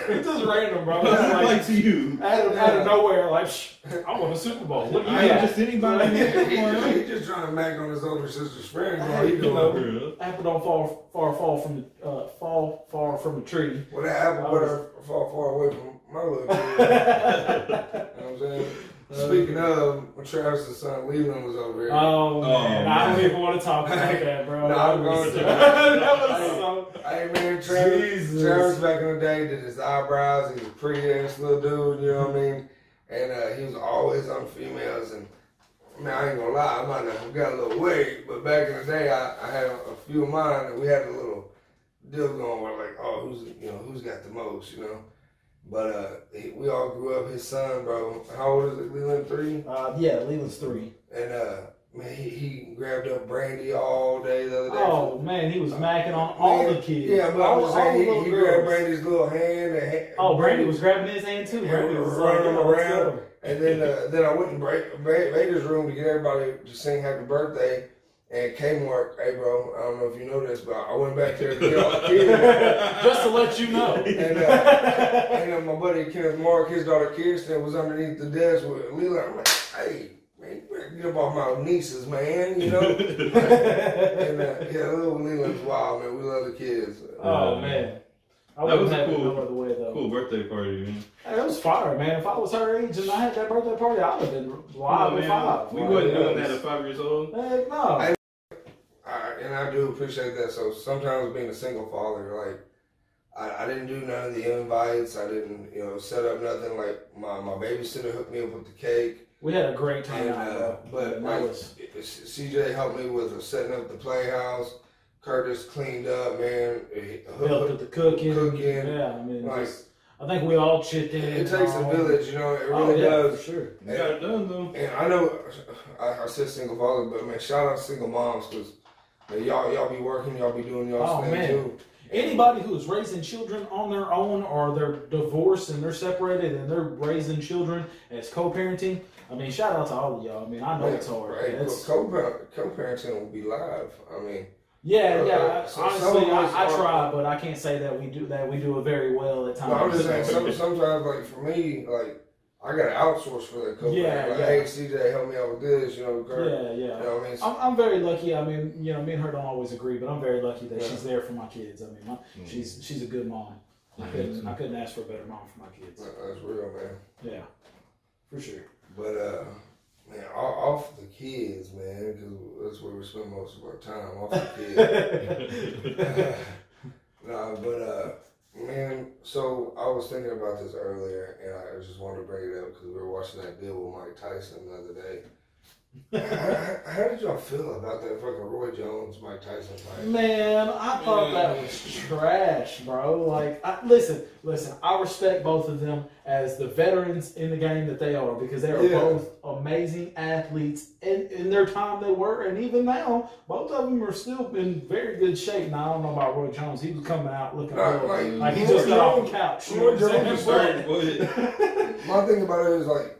it's just random, bro. It's like, like to you? out, of, out of nowhere, like, Shh, I want a Super Bowl. What do you I ain't got? just anybody. He, Come he just trying to mag on his older sister's friends. All he you doing. know. Apple don't fall far, fall from the uh, fall far from the tree. Well, that apple I was- better fall far away from my little kid. you know what I'm saying? Speaking of, when Travis's son Leland was over here. Oh man, Oh, I don't even want to talk about that, bro. No, that I'm was, going to. that was so. Hey man, Travis, Jesus. Travis back in the day did his eyebrows. He was a pretty ass little dude, you know what I mean? And uh, he was always on females. And man, I ain't gonna lie, I might have got a little weight, but back in the day, I, I had a, a few of mine, and we had a little deal going where like, oh, who's you know who's got the most, you know? But uh, we all grew up. His son, bro, how old is it? Leland three. Uh, yeah, Leland's three. And uh, man, he, he grabbed up brandy all day the other day. Oh man, he was macking on all Man, the kids. Yeah, but all, just all saying, he, he grabbed Brandy's little hand. And Oh, Brandy was grabbing his hand too. Brandy was running him around. And then uh, then I went in Vader's room to get everybody to sing happy birthday. And Kmart, hey bro, I don't know if you know this, but I went back there to get all the kids. Just to let you know. And, uh, and uh, my buddy Kenneth Mark, his daughter Kirsten, was underneath the desk with Leland. I'm like, hey, man, you better get up off my nieces, man, you know? and uh, yeah, little Leland's wild, man. We love the kids. oh man, I That was a have it cool- no way though. Cool birthday party, man. Hey, it was fire, man. If I was her age and I had that birthday party, I would have been live Come at five. We Like, wasn't it doing that at five years old. Heck no. I- I, and I do appreciate that. So sometimes being a single father, like I, I didn't do none of the invites. I didn't, you know, set up nothing. Like my, my babysitter hooked me up with the cake. we had a great time, And, uh, but that like was CJ helped me with setting up the playhouse. Curtis cleaned up, man. He hooked helped with the cooking. cooking. Yeah, I mean, Like- just, I think we all chipped in. It takes a village, you know. It Oh, really yeah, does. for sure. You got it done though. And I know I, I said single father, but man, shout out single moms because y'all y'all be working, y'all be doing y'all Oh, thing man. too. Anybody who's raising children on their own or they're divorced and they're separated and they're raising children as co-parenting, I mean, shout out to all of y'all. I mean, I know Man, it's hard. Right, It's- co co-parenting will be live. I mean, yeah, yeah. Uh, so honestly, some of us I, I try, but I can't say that we do that. We do it very well at no, I'm times. just saying. Sometimes, like for me, like I got to outsource for that co-parent. Yeah, like, yeah. hey, CJ, help me out with this. You know, Kurt. yeah, yeah. You know what I mean? I'm, I'm very lucky. I mean, you know, me and her don't always agree, but I'm very lucky that Yeah. she's there for my kids. I mean, my, Mm. she's she's a good mom. I Yeah, couldn't I couldn't ask for a better mom for my kids. That's real, man. Yeah, for sure. But uh, man, off, off the kids, man, because that's where we spend most of our time. Off the kids. nah, but uh, man, so I was thinking about this earlier, and I just wanted to bring it up because we were watching that deal with Mike Tyson the other day. How, how- did y'all feel about that fucking Roy Jones Mike Tyson fight? Man, I thought that was trash, bro. Like, I, listen, listen. I respect both of them as the veterans in the game that they are because they are Yeah. both amazing athletes. In, in their time, they were, and even now, both of them are still in very good shape. Now, I don't know about Roy Jones. He was coming out looking Nah, real- like, like he Roy just got off the Jones- couch. You know Roy Jones saying? is My thing about it is like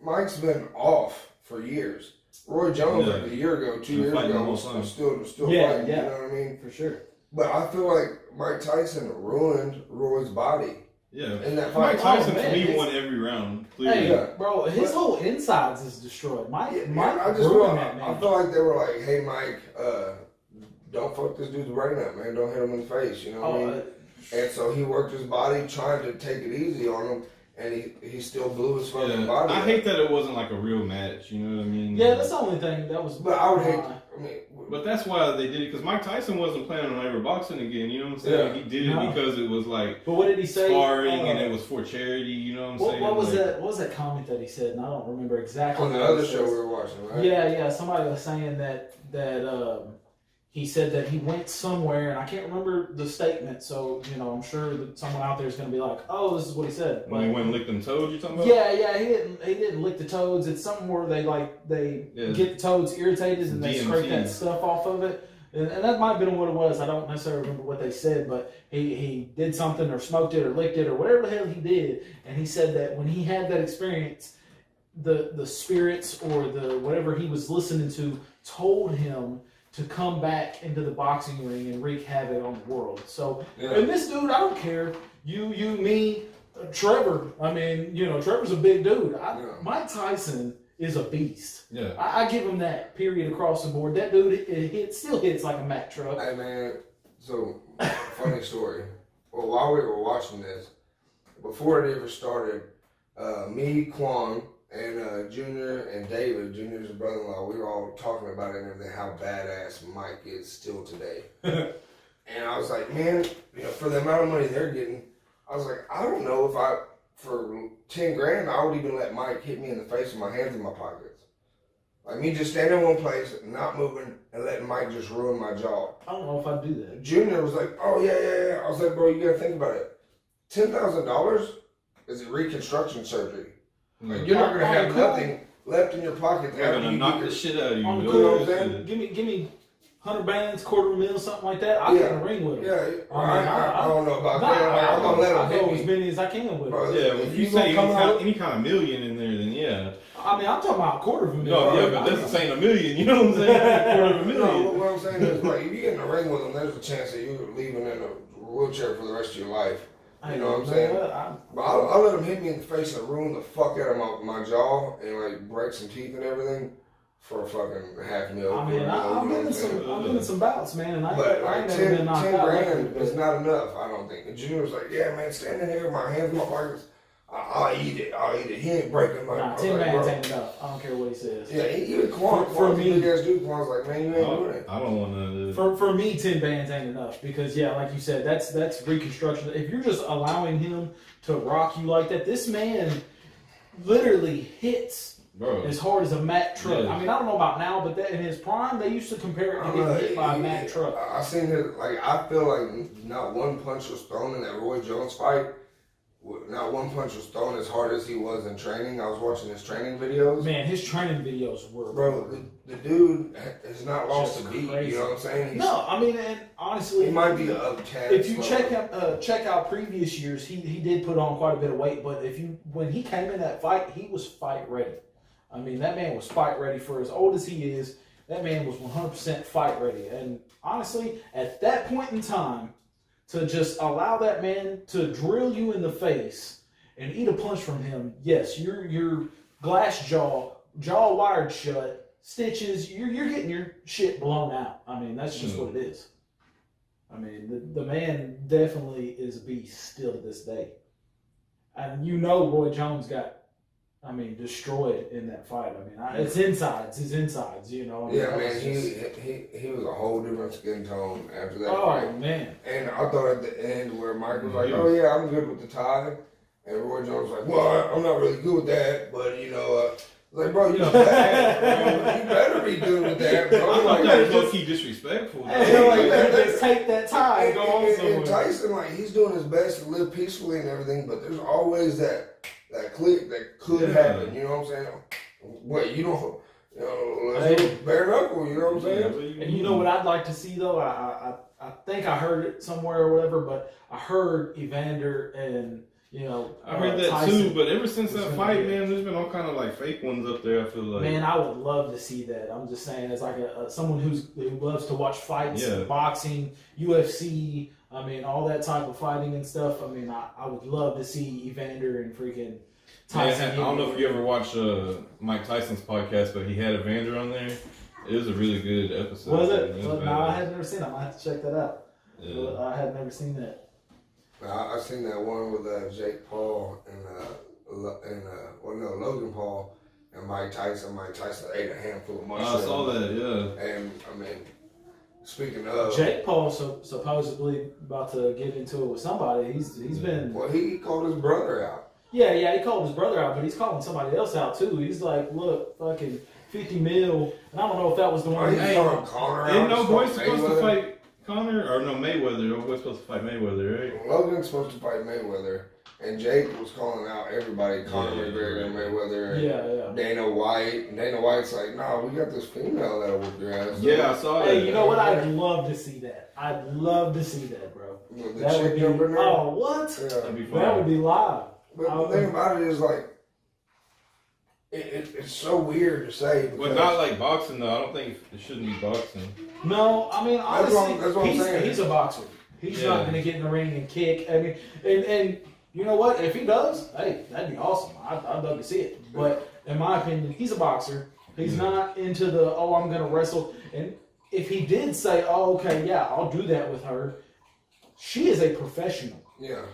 Mike's been off for years. Roy Jones, Yeah. like a year ago, two years ago, whole was time. still still Yeah, fighting. yeah. You know what I mean? For sure. But I feel like Mike Tyson ruined Roy's body Yeah. in that Mike. Tyson Oh, man, to me won every round. Hey, Yeah. bro, his But- whole insides is destroyed. Mike, Yeah, Mike I just feel, ruined I, that man. I feel like they were like, "Hey, Mike, uh, don't fuck this dude's brain up, man. Don't hit him in the face." You know what I Oh, mean? uh, And so he worked his body trying to take it easy on him, and he he still blew his fucking Yeah. body. I up. hate that it wasn't like a real match. You know what I mean? yeah, that's the only thing that was. But I would hate. uh, I mean, But that's why they did it because Mike Tyson wasn't planning on ever boxing again. You know what I'm saying? Yeah. He did it No. because it was like But what did he say? sparring and Uh, it was for charity. You know what I'm What, saying? what was Like, that? What was that comment that he said? And I don't remember exactly. on the other show we were watching, right? Yeah, yeah. Somebody was saying that that um, he said that he went somewhere, and I can't remember the statement. So you know, I'm sure that someone out there is going to be like, "Oh, this is what he said." When he went and licked them toes, you talking about? yeah, yeah. He didn't. He didn't lick the toads. It's something where they like they Yeah. get the toads irritated and they DMT. scrape that stuff off of it. And, and that might have been what it was. I don't necessarily remember what they said, but he, he did something or smoked it or licked it or whatever the hell he did. And he said that when he had that experience, the the spirits or the whatever he was listening to told him to come back into the boxing ring and wreak havoc on the world. So Yeah. and this dude, I don't care. You, you, me, Trevor. I mean, you know, Trevor's a big dude. I, Yeah. Mike Tyson is a beast. Yeah. I, I give him that. Period across the board. That dude, it, it hits, still hits like a Mack truck. Hey man, so funny story. Well, while we were watching this, before it ever started, uh, me, Quan, and uh, Junior and David, Junior's brother-in-law, we were all talking about it and everything, how badass Mike is still today. and I was like, man, you know, for the amount of money they're getting, I was like, I don't know if I, for ten grand, I would even let Mike hit me in the face with my hands in my pockets. Like me just standing in one place, not moving, and letting Mike just ruin my jaw. I don't know if I'd do that. Junior was like, "Oh yeah, yeah, yeah." I was like, "Bro, you gotta think about it. Ten thousand dollars is a reconstruction surgery. Like, you're not gonna have cool- nothing left in your pocket They're after gonna you knock get the your shit out of you. On the cool, know what give me give me hundred bands, quarter of a mil, something like that. I'll Yeah. get in ring with him. Yeah, I, I mean, I, I- I don't know about Nah, that. I'm gonna let I'll him go as many as I can with Bro, him. Yeah, If if you you say any come kind, out- any kind of million in there, then yeah. I mean, I'm talking about a quarter of a mil. No, bro. yeah, but that's the same a million. You know what I'm saying? Quarter of a No, million. what, what I'm saying is, like, if you get in the ring with them, there's a chance that you're leaving in a wheelchair for the rest of your life. You know what I'm saying? I- But I'll, I'll let him hit me in the face and ruin the fuck out of my, my jaw and like break some teeth and everything for a fucking half mil. I mean, I, I'm, I'm in some, I'm in some bouts, man, and I, But I like never 10, been knocked 10 out. grand like is not enough, I don't think. And Junior was like, yeah, man, standing here with my hands in my pockets, I, I'll eat it. I'll eat it. He ain't breaking my Nah, I was ten like, bands bro. ain't enough. I don't care what he says. Yeah, he- even Quan, For- for me- big ass dude, Quan's like, man, you ain't doing it. I don't want to. Uh, for for me, ten bands ain't enough because yeah, like you said, that's that's reconstruction. If you're just allowing him to rock you like that, this man literally hits Bro, as hard as a Mack truck. Yeah. I mean, I don't know about now, but that in his prime, they used to compare it to I'm getting hit by a he- Mack truck. I, I seen it, like, I feel like not one punch was thrown in that Roy Jones fight. Not one punch was thrown as hard as he was in training. I was watching his training videos. Man, his training videos were Bro, the, the dude has not lost a beat. You know what I'm saying? He's, No, I mean, and honestly, He might be a tad if you check out uh, check out previous years, he he did put on quite a bit of weight. But if you when he came in that fight, he was fight ready. I mean, that man was fight ready for as old as he is. That man was 100% fight ready. And honestly, at that point in time, to just allow that man to drill you in the face and eat a punch from him, yes, your your glass jaw, jaw wired shut, stitches, you're you're getting your shit blown out. I mean, that's just Mm. what it is. I mean, the, the man definitely is a beast still to this day. And you know Roy Jones got, I mean, destroyed in that fight. I mean, I, it's insides, his insides, you know. I mean, Yeah, man, he, just- he he was a whole different skin tone after that oh, fight. man. And I thought at the end where Mike was like, Yeah. "Oh yeah, I'm good with the tie," and Roy Jones was like, "Well, I'm not really good with that, but you know." Uh, like, bro, you bad, you better be good with that, I bro. thought Like, that was low key disrespectful. Hey, Yeah, like, like that- you just take that tie and And, go on and- and somewhere. Tyson, like he's doing his best to live peacefully and everything, but there's always that that click that could Yeah. happen. You know what I'm saying? What you don't, you know, let's Hey. bare knuckle. You know what I'm saying? And you know what I'd like to see though? I, I I I think I heard it somewhere or whatever, but I heard Evander and you know I heard uh, that Tyson. too, but ever since that fight, be- man, there's been all kind of like fake ones up there. I feel like. Man, I would love to see that. I'm just saying, as like a, a someone who's who loves to watch fights, Yeah. boxing, UFC. I mean, all that type of fighting and stuff. I mean, I, I would love to see Evander and freaking Man, Tyson. I don't know if you ever watched uh, Mike Tyson's podcast, but he had Evander on there. It was a really good episode. was it? Well, no, I badass. had never seen it. I might have to check that out. Yeah. I had never seen that. I, I seen that one with uh, Jake Paul and uh, and uh, well, no, Logan Paul and Mike Tyson. Mike Tyson ate a handful of Oh, mushrooms. I saw that. Yeah. And I mean, speaking of, Jake Paul so, supposedly about to get into it with somebody. He's he's been well, he called his brother out. yeah yeah he called his brother out, but he's calling somebody else out too. He's like, look, fucking fifty mil, and I don't know if that was the Oh, one. he's Hey, calling Conor out. Ain't no He's boy calling supposed to fight Conor or no Mayweather. No boy supposed to fight Mayweather, right? Logan's supposed to fight Mayweather, and Jake was calling out everybody, Conor Yeah, McGregor, and yeah. Mayweather, and yeah yeah. Dana White. And Dana White's like, nah, we got this female that'll whoop your ass. Yeah, I saw that. Hey, you know what? I'd love to see that. I'd love to see that, bro. The that would be jumping there. oh what? Yeah. That'd be fun. That would be live. But I- the thing about it is like, it, it, it's so weird to say. But not like boxing though. I don't think it shouldn't be boxing. No, I mean That's honestly, what that's what I'm he's, saying. he's a boxer. He's Yeah. not going to get in the ring and kick. I mean, and and you know what? If he does, hey, that'd be awesome. I'd, I'd love to see it. But in my opinion, he's a boxer. He's Yeah. not into the oh, I'm going to wrestle. And if he did say, oh, okay, yeah, I'll do that with her, she is a professional. Yeah.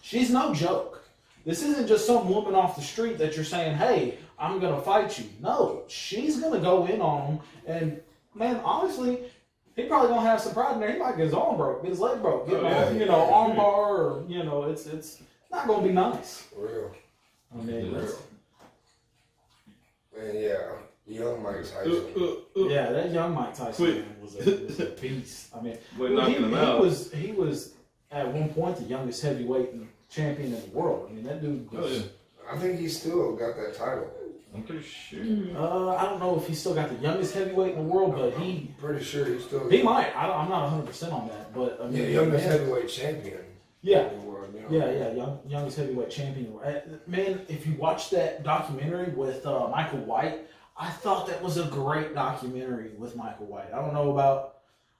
She's no joke. This isn't just some woman off the street that you're saying, "Hey, I'm gonna fight you." No, she's gonna go in on him, and man, honestly, he probably gonna have some pride in there. He might get his arm broke, get his leg broke, get Oh, yeah. you know arm bar, or you know, it's it's not gonna be nice. Real. I mean, Yeah. that's, Man, yeah. Young Mike Uh, Tyson. uh, uh. yeah, that young Mike Tyson was a, was a beast. I mean, We're Well, he, him he out. was he was at one point the youngest heavyweight champion in the world. I mean that dude. Oh, Was, yeah. I think he still got that title. I'm pretty sure. uh, I don't know if he still got the youngest heavyweight in the world, but he Pretty sure he still. he might. I don't, I'm not 100 percent on that, but I mean, Yeah, youngest man, heavyweight champion. yeah, yeah, yeah, young, youngest heavyweight champion. Uh, Man, if you watch that documentary with uh, Michael White, I thought that was a great documentary with Michael White. I don't know about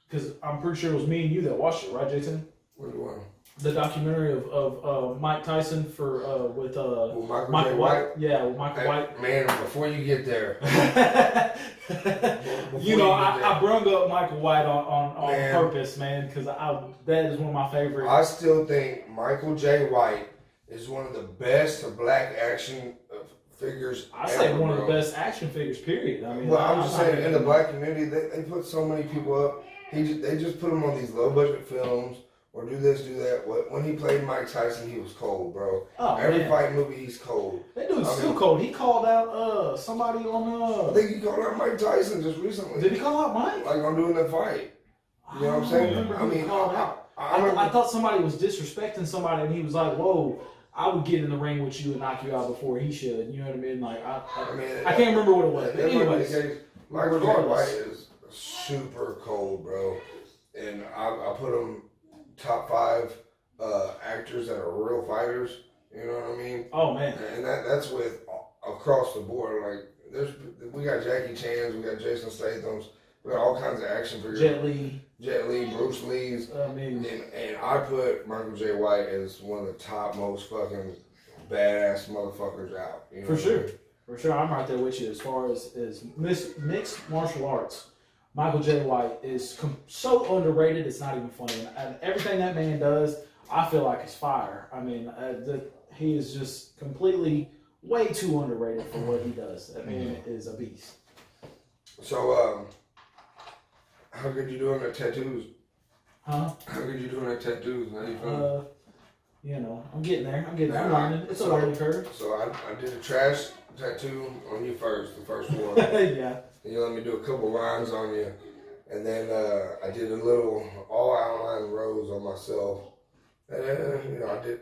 because I'm pretty sure it was me and you that watched it, right, Jason? Which one? The documentary of, of uh, Mike Tyson for uh, with uh, Michael, Michael White. White. Yeah, with Michael Hey, White. Man, before you get there, you know, I, I brung up Michael White on, on, on Man. purpose, man, because I that is one of my favorite. I still think Michael Jai White is one of the best black action uh, figures. I say one of the best action figures. Period. I mean, Well, I'm I- just saying, in the black community, they, they put so many people up. He just, they just put them on these low budget films or do this, do that. When he played Mike Tyson, he was cold, bro. Oh Every man, fight movie, he's cold. that dude's I still cold. He called out uh somebody on uh. I think he called out Mike Tyson just recently. Did he call out Mike? Like on doing that fight. You know what I'm saying? don't I mean, called I, out. I, I, I th- I thought somebody was disrespecting somebody, and he was like, "Whoa, I would get in the ring with you and knock you out before he should." You know what I mean? Like, I, I, I mean, I can't remember what it was. But anyways, case. Michael is super cold, bro. And I, I put him top five uh, actors that are real fighters. You know what I mean? oh man, And that that's with across the board. Like there's we got Jackie Chan's, we got Jason Statham's, we got all kinds of action figures. Jet Li. Jet Li, Bruce Lee's, I mean, and, and I put Michael Jai White as one of the top most fucking badass motherfuckers out. You know For what I sure. mean? for sure, I'm right there with you as far as as mixed martial arts. Michael Jai White is com- so underrated; it's not even funny. And, and everything that man does, I feel like is fire. I mean, uh, the, he is just completely way too underrated for what he does. That man is a beast. So, um, how good you doing at tattoos? Huh? How good you doing at tattoos? How you feeling? Uh, you know, I'm getting there. I'm getting. I'm Nah, learning. It's a so- learning curve. so I, I did a trash tattoo on you first, the first one. yeah. And you let me do a couple lines on you, and then uh, I did a little all outline rose on myself. And uh, you know, I did.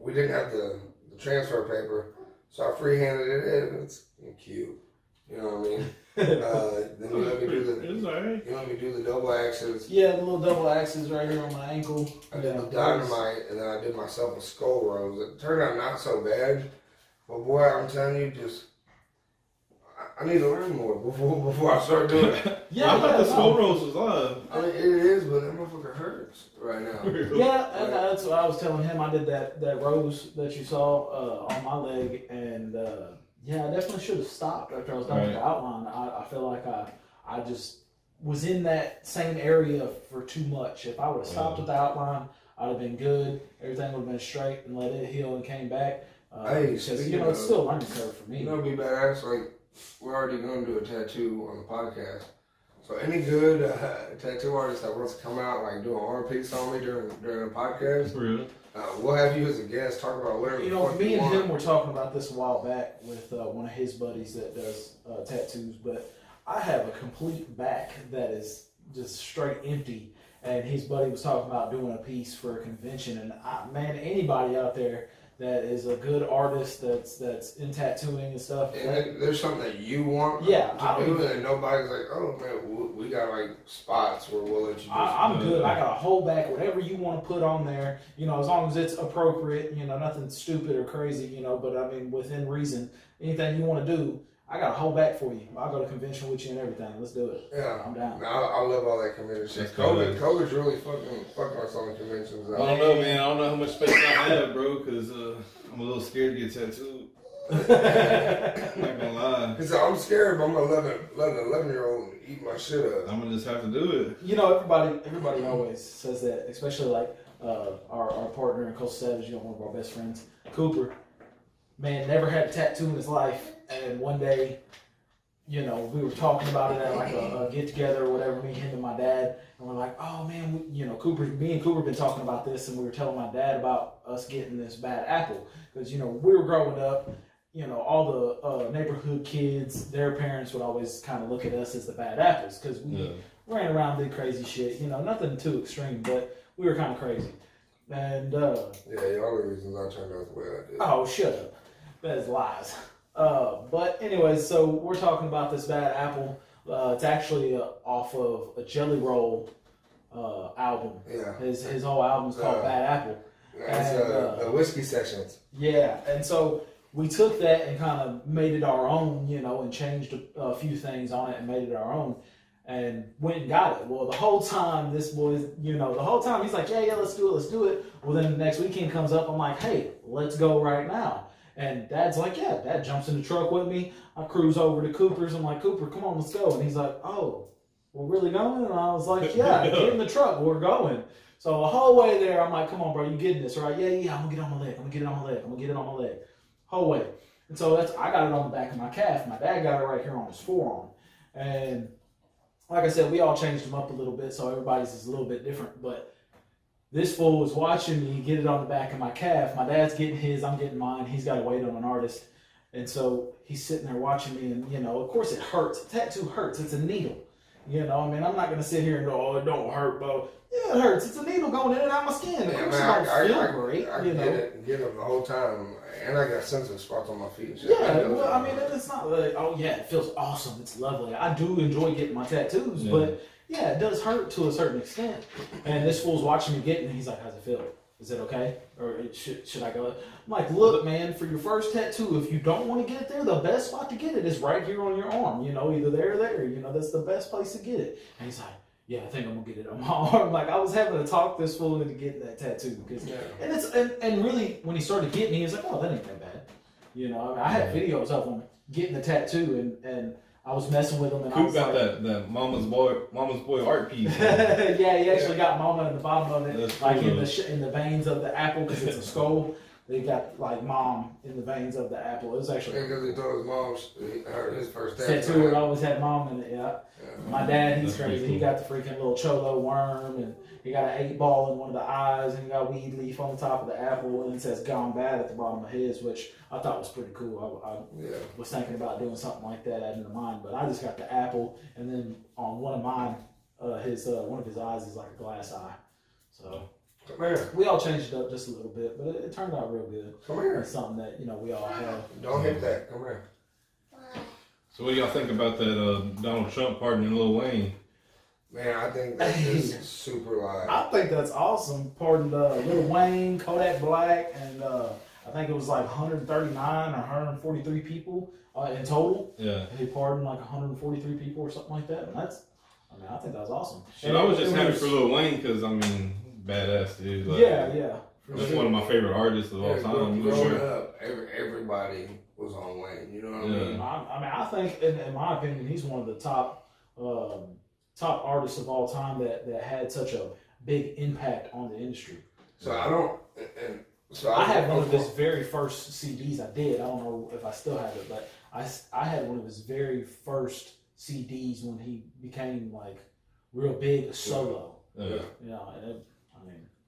We didn't have the, the transfer paper, so I freehanded it. And it's cute. You know what I mean? Uh, then you let me do the It's alright. you let me do the double axes. Yeah, the little double axes right here on my ankle. I did Yeah, the dynamite, and then I did myself a skull rose. It turned out not so bad, but boy, I'm telling you, just I, I need to learn more before before I start doing it. Yeah, I thought the no. skull rose was live. I mean, it is, but that motherfucker hurts right now. Yeah, and that's what I was telling him. I did that that rose that you saw uh, on my leg, and uh, yeah, I definitely should have stopped after I was done with the outline. I, I feel like I I just was in that same area for too much. If I would have stopped with the outline, I'd have been good. Everything would have been straight and let it heal and came back. Uh, Hey, because you speaking know it's still a learning curve for me. You know, it'd be badass. Like we're already going to do a tattoo on the podcast. So any good uh, tattoo artist that wants to come out, like do an arm piece on me during during the podcast, really? uh, we'll have you as a guest. Talk about whatever. You know, me you and want. him were talking about this a while back with uh, one of his buddies that does uh, tattoos, but I have a complete back that is just straight empty. And his buddy was talking about doing a piece for a convention, and I, man, anybody out there that is a good artist that's that's in tattooing and stuff, And then there's something that you want Yeah, I to don't do, even- and nobody's like, oh man, we, got like spots where we'll let you. I, I'm good. I got a whole back, whatever you want to put on there, you know, as long as it's appropriate, you know, nothing stupid or crazy, you know, but I mean, within reason, anything you want to do, I got a whole back for you. I'll go to convention with you and everything. Let's do it. yeah. I'm down. I, I love all that convention shit. That's COVID. COVID's really fucking fucking us on the conventions. I don't know, man. I don't know how much space I have, bro, because uh, I'm a little scared to get tattooed. I'm not gonna lie. Cause I'm scared, but I'm gonna let an 11 year old eat my shit up. I'm gonna just have to do it. You know, everybody, everybody always says that, especially like uh, our, our partner in Coastal Savage, you know, one of our best friends, Cooper. man never had a tattoo in his life, and one day, you know, we were talking about it at like a, a get together or whatever. Me, him, and my dad, and we're like, oh man, we, you know, Cooper, me and Cooper been talking about this, and we were telling my dad about us getting this bad apple because you know we were growing up. You know, all the uh, neighborhood kids, their parents would always kind of look at us as the bad apples because we Yeah. ran around, did crazy shit. You know, nothing too extreme, but we were kind of crazy. And uh, Yeah, y'all the reasons I turned out the way I did. oh, shut up, that is lies. Uh, but anyways, so we're talking about this bad apple. Uh, it's actually uh, off of a Jelly Roll uh, album. Yeah. His his whole album's called Bad Apple. That's And, uh, uh, the whiskey sessions. Yeah, and so we took that and kind of made it our own, you know, and changed a, a few things on it and made it our own, and went and got it. Well, the whole time this boy's, you know, the whole time he's like, yeah, yeah, let's do it, let's do it. Well, then the next weekend comes up, I'm like, hey, let's go right now. And Dad's like, yeah. Dad jumps in the truck with me. I cruise over to Cooper's. I'm like, Cooper, come on, let's go. And he's like, oh, we're really going? And I was like, yeah, get in the truck, we're going. So the whole way there, I'm like, come on, bro, you getting this, right? Yeah, yeah, I'm gonna get it on my leg. I'm gonna get it on my leg. I'm gonna get it on my leg. Whole way. And so that's I got it on the back of my calf. My dad got it right here on his forearm. And like I said, we all changed them up a little bit, so everybody's is a little bit different. But this fool was watching me get it on the back of my calf. My dad's getting his, I'm getting mine. He's got to wait on an artist. And so he's sitting there watching me, and you know, of course it hurts. A tattoo hurts. It's a needle. You know, I mean, I'm not gonna sit here and go, "Oh, it don't hurt, bro." Yeah, it hurts. It's a needle going in and out my skin. Of Yeah, course, man, I, don't I, feel I, great. I you get know. it, get it the whole time, and I got sensitive spots on my feet. And shit. Yeah, know well. I mean, it's not like, oh yeah, it feels awesome. It's lovely. I do enjoy getting my tattoos, Yeah. but yeah, it does hurt to a certain extent. And this fool's watching me get it, and he's like, "How's it feel? Is it okay? Or it should should I go?" I'm like, "Look, man, for your first tattoo, if you don't want to get it there, the best spot to get it is right here on your arm. You know, either there or there. You know, that's the best place to get it." And he's like. Yeah, I think I'm gonna get it on my arm. Like I was having to talk this fool into getting that tattoo because Yeah. and it's and, and really when he started getting it, he was like, "Oh, that ain't that bad." You know, I, mean, I had videos of him getting the tattoo, and and I was messing with him, and I Coop was got like, that, that mama's boy mama's boy art piece. "Yeah, he actually got mama in the bottom of it, That's like in the in the veins of the apple because it's a skull. They got like mom in the veins of the apple. It was actually Because he told his mom he, his first tattoo. It always had mom in it. Yeah. Yeah. My dad, he's That's pretty crazy. He got the freaking little cholo worm, and he got an eight ball in one of the eyes, and he got weed leaf on the top of the apple, and it says "Gone Bad" at the bottom of his, which I thought was pretty cool. I, I Yeah. was thinking about doing something like that, adding to mine, but I just got the apple, and then on one of mine, uh, his uh, one of his eyes is like a glass eye. So Come here. we all changed it up just a little bit, but it, it turned out real good. Come here. It's something that you know we all have. Don't hit that. Come here. So what do y'all think about that uh, Donald Trump pardoning Lil Wayne? Man, I think that's just super live. I think that's awesome. Pardon uh, Lil Wayne, Kodak Black, and uh, I think it was like 139 or 143 people uh, in total. Yeah. He pardoned like 143 people or something like that, and that's. I mean, I think that was awesome. Shit, And I was just happy was- for Lil Wayne because I mean, badass dude. Like, Yeah, yeah. for That's sure. one of my favorite artists of all Yeah, time. grow- for growing sure. up, every, everybody was on Wayne. You know what I mean? I, I mean, I think, in, in my opinion, he's one of the top um, top artists of all time that, that had such a big impact on the industry. So I don't. And, and so I had one of his very first CDs. I did. I don't know if I still have it, but I I had one of his very first CDs when he became like real big solo. Yeah. You know, and it, I mean,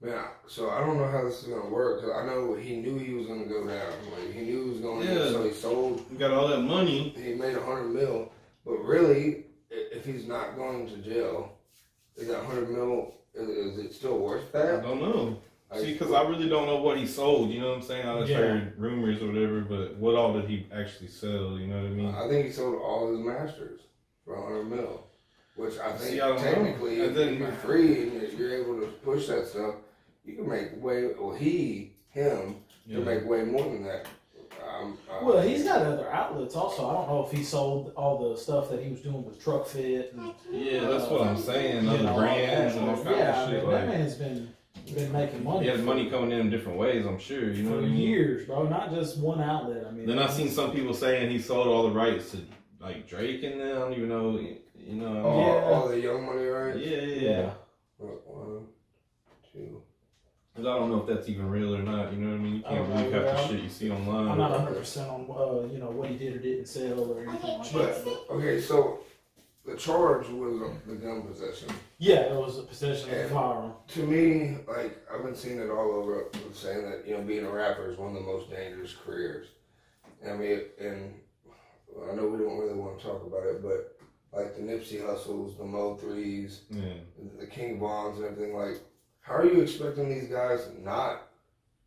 Man, so I don't know how this is gonna work. Cause I know he knew he was gonna go down. Like he knew he was going. Yeah. to So he sold. You got all that money. He made a hundred mil. But really, if he's not going to jail, is that hundred mil? Is, is it still worth that? I don't know. Like, See, because I really don't know what he sold. You know what I'm saying? I just Yeah. heard rumors or whatever, but what all did he actually sell? You know what I mean? I think he sold all his masters for a hundred mil. Which I think See, I don't know. technically, And if then- you're free and you're able to push that stuff, you can make way. Well, he, him, Yeah. can make way more than that. Um, uh, well, he's got other outlets also. I don't know if he sold all the stuff that he was doing with Trukfit. And, Yeah, that's what I'm saying. Other know, all brands that. and all kinds yeah, of I shit. mean, that man's been been making money. he has money coming in in different ways. I'm sure. You know for what I mean? years, bro. Not just one outlet. I mean, Then I've seen some people saying he sold all the rights to like Drake and them. I don't even know. You know. all, Yeah. all the young money, right? Yeah, yeah, yeah. yeah. One, two. Because I don't know if that's even real or not. You know what I mean? You can't believe know, half the shit you see online. I'm not 100 percent on uh, you know what he did or didn't sell or anything like But that. Okay, so the charge was the gun possession. yeah, it was a possession of a firearm. To me, like I've been seeing it all over, saying that you know being a rapper is one of the most dangerous careers. I mean, and I know we don't really want to talk about it, but like the Nipsey Hustles, the Mo Threes, Yeah. the King Vons, and everything. Like, how are you expecting these guys not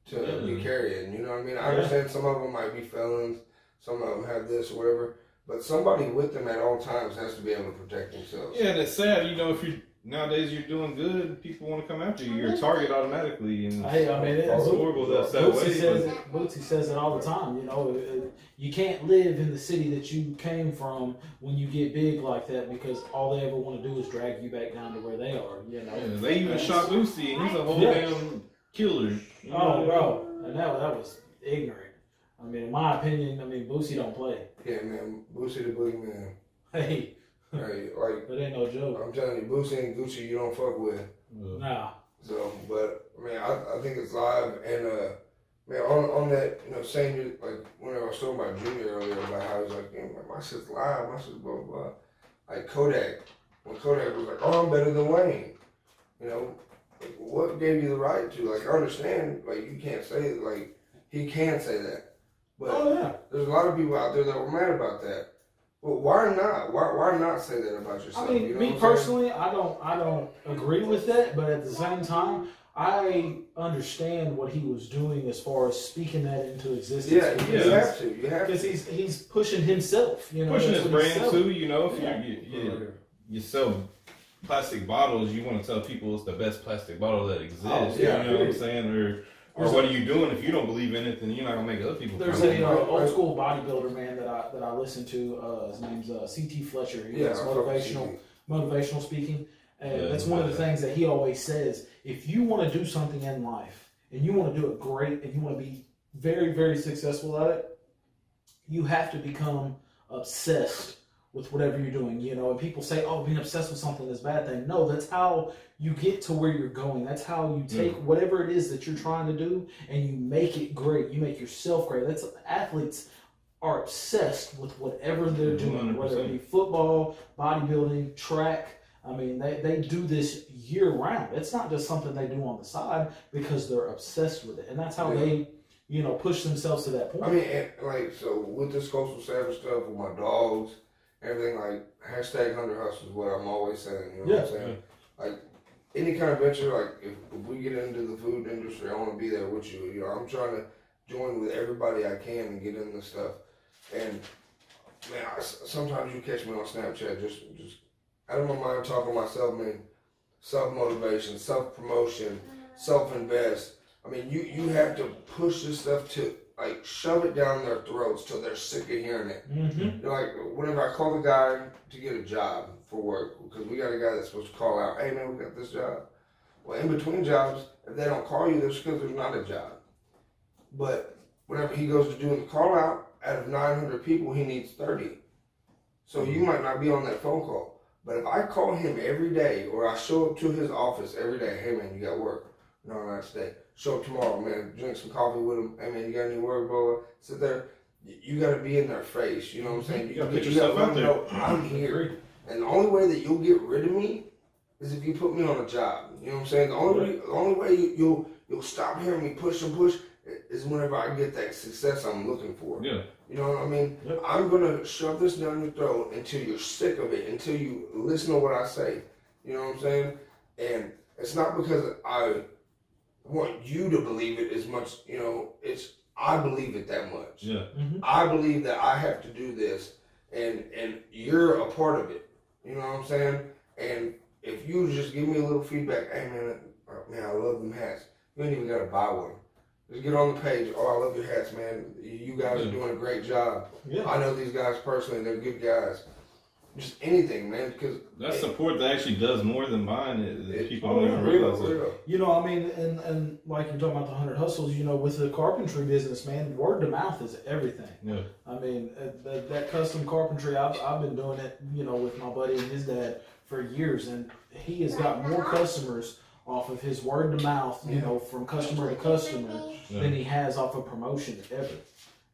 to be Yeah. carrying? You know what I mean? I Yeah. understand some of them might be felons, some of them have this or whatever, but somebody with them at all times has to be able to protect themselves. Yeah, and it's sad. You know, if you nowadays you're doing good, people want to come after you. You're a target automatically, and Hey, I mean, it's horrible that's that way. Boosie says but- it. Boosie says it all the time. You know, it- it- you can't live in the city that you came from when you get big like that because all they ever want to do is drag you back down to where they are. You know. Yeah, they even shot Boosie, and he's a whole Yeah. damn killer. You know Oh, what I mean? bro, and that that was ignorant. I mean, in my opinion, I mean, Boosie don't play. Yeah, man, Boosie the Boogeyman. Hey, hey, like that ain't no joke. I'm telling you, Boosie and Gucci, you don't fuck with. Uh, Nah. So, but I mean, I, I think it's live, and uh, man, on on that, you know, saying like whenever I was talking about Junior earlier about how he's like, man, my shit's live, my shit's blah blah blah. Like Kodak, when Kodak was like, oh, I'm better than Wayne, you know, like, what gave you the right to? Like, I understand, like you can't say like he can say that, but Oh yeah. there's a lot of people out there that were mad about that. Well, why not? Why why not say that about yourself? I mean, You know me I'm saying? personally, I don't, I don't agree with that. But at the same time, I understand what he was doing as far as speaking that into existence. Yeah, because you have to. You have to. because he's he's pushing himself. You know, pushing his brand selling. too. You know, if Yeah. you, you, you you sell plastic bottles, you want to tell people it's the best plastic bottle that exists. Oh, yeah, you know what I'm saying? Or or There's what are you doing if you don't believe in it? Then you're not gonna make other people. There's come a in. uh, old school bodybuilder man that I that I listen to. Uh, his name's uh, CT Fletcher. He yeah, does I fuck with motivational motivational speaking. And that's one of the things that he always says. If you want to do something in life and you want to do it great and you want to be very, very successful at it, you have to become obsessed with whatever you're doing. You know, and people say, oh, being obsessed with something is a bad thing. No, that's how you get to where you're going. That's how you take whatever it is that you're trying to do and you make it great. You make yourself great. That's athletes are obsessed with whatever they're doing, whether it be football, bodybuilding, track. I mean, they, they do this year round. It's not just something they do on the side because they're obsessed with it. And that's how Yeah. they, you know, push themselves to that point. I mean, and, like, so with this coastal savage stuff, with my dogs, everything, like, hashtag Hunter Hustle is what I'm always saying. You know what I'm saying? Like, any kind of venture, like, if, if we get into the food industry, I want to be there with you. You know, I'm trying to join with everybody I can and get into stuff. And, man, I, sometimes you catch me on Snapchat just, just of my mind talking myself, man, self motivation, self promotion, self invest. I mean, you you have to push this stuff to like shove it down their throats till they're sick of hearing it. mm-hmm. Like whenever I call the guy to get a job for work, because we got a guy that's supposed to call out, hey man, we got this job. Well, in between jobs, if they don't call you, that's because there's not a job. But whenever he goes to do the call out, out of 900 people, he needs 30. So you might not be on that phone call. But if I call him every day, or I show up to his office every day, hey man, you got work. No, not today. Show up tomorrow, man. Drink some coffee with him. Hey man, you got any work, blah. Sit there. You got to be in their face. You know what I'm mm-hmm. saying? You gotta put yourself out there. know I'm here. And the only way that you'll get rid of me is if you put me on a job. You know what I'm saying? The only way, the only way you, you'll you'll stop hearing me push and push is whenever I get that success I'm looking for. Yeah. You know what I mean? Yep. I'm gonna shove this down your throat until you're sick of it, until you listen to what I say. You know what I'm saying? And it's not because I want you to believe it as much. You know, it's I believe it that much. Yeah. I believe that I have to do this, and and you're a part of it. You know what I'm saying? And if you just give me a little feedback, hey man, uh, man, I love them hats. You ain't even gotta buy one. Just get on the page. Oh, I love your hats, man. You guys are doing a great job. Yeah. I know these guys personally. They're good guys. Just anything, man. Because That's support that actually does more than buying it. it- people oh, don't yeah, even real, realize it. real. You know, I mean, and, and like you're talking about the hundred hustles, you know, with the carpentry business, man, word to mouth is everything. Yeah. I mean, uh, that, that custom carpentry, I've, I've been doing it, you know, with my buddy and his dad for years, and he has got more customers off of his word to mouth, you know, from customer to customer, Yeah. than he has off of promotion ever.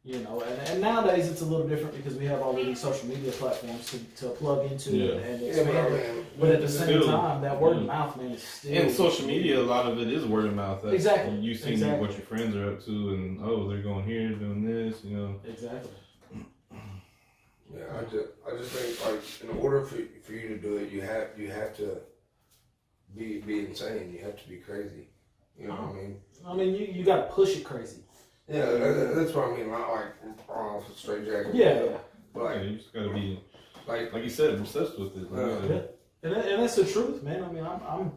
You know, and, and nowadays it's a little different because we have all of these social media platforms to, to plug into Yeah. and Yeah, expand but it. But at the same Still, time, that word yeah. of mm. mouth, man, is still And social media, a lot of it is word of mouth. That's- Exactly. You see Exactly. what your friends are up to, and oh, they're going here, doing this. You know. Exactly. Yeah, I just, I just think like in order for for you to do it, you have you have to be be insane. You have to be crazy. You know what I mean? I mean, you, you got to push it crazy. Yeah, that, that's what I mean. Not like off a straight jacket. Yeah, yeah. But Yeah, you just gotta be, like like you said, obsessed with it. Like, Uh, Yeah. And, that, and that's the truth, man. I mean, I'm, I'm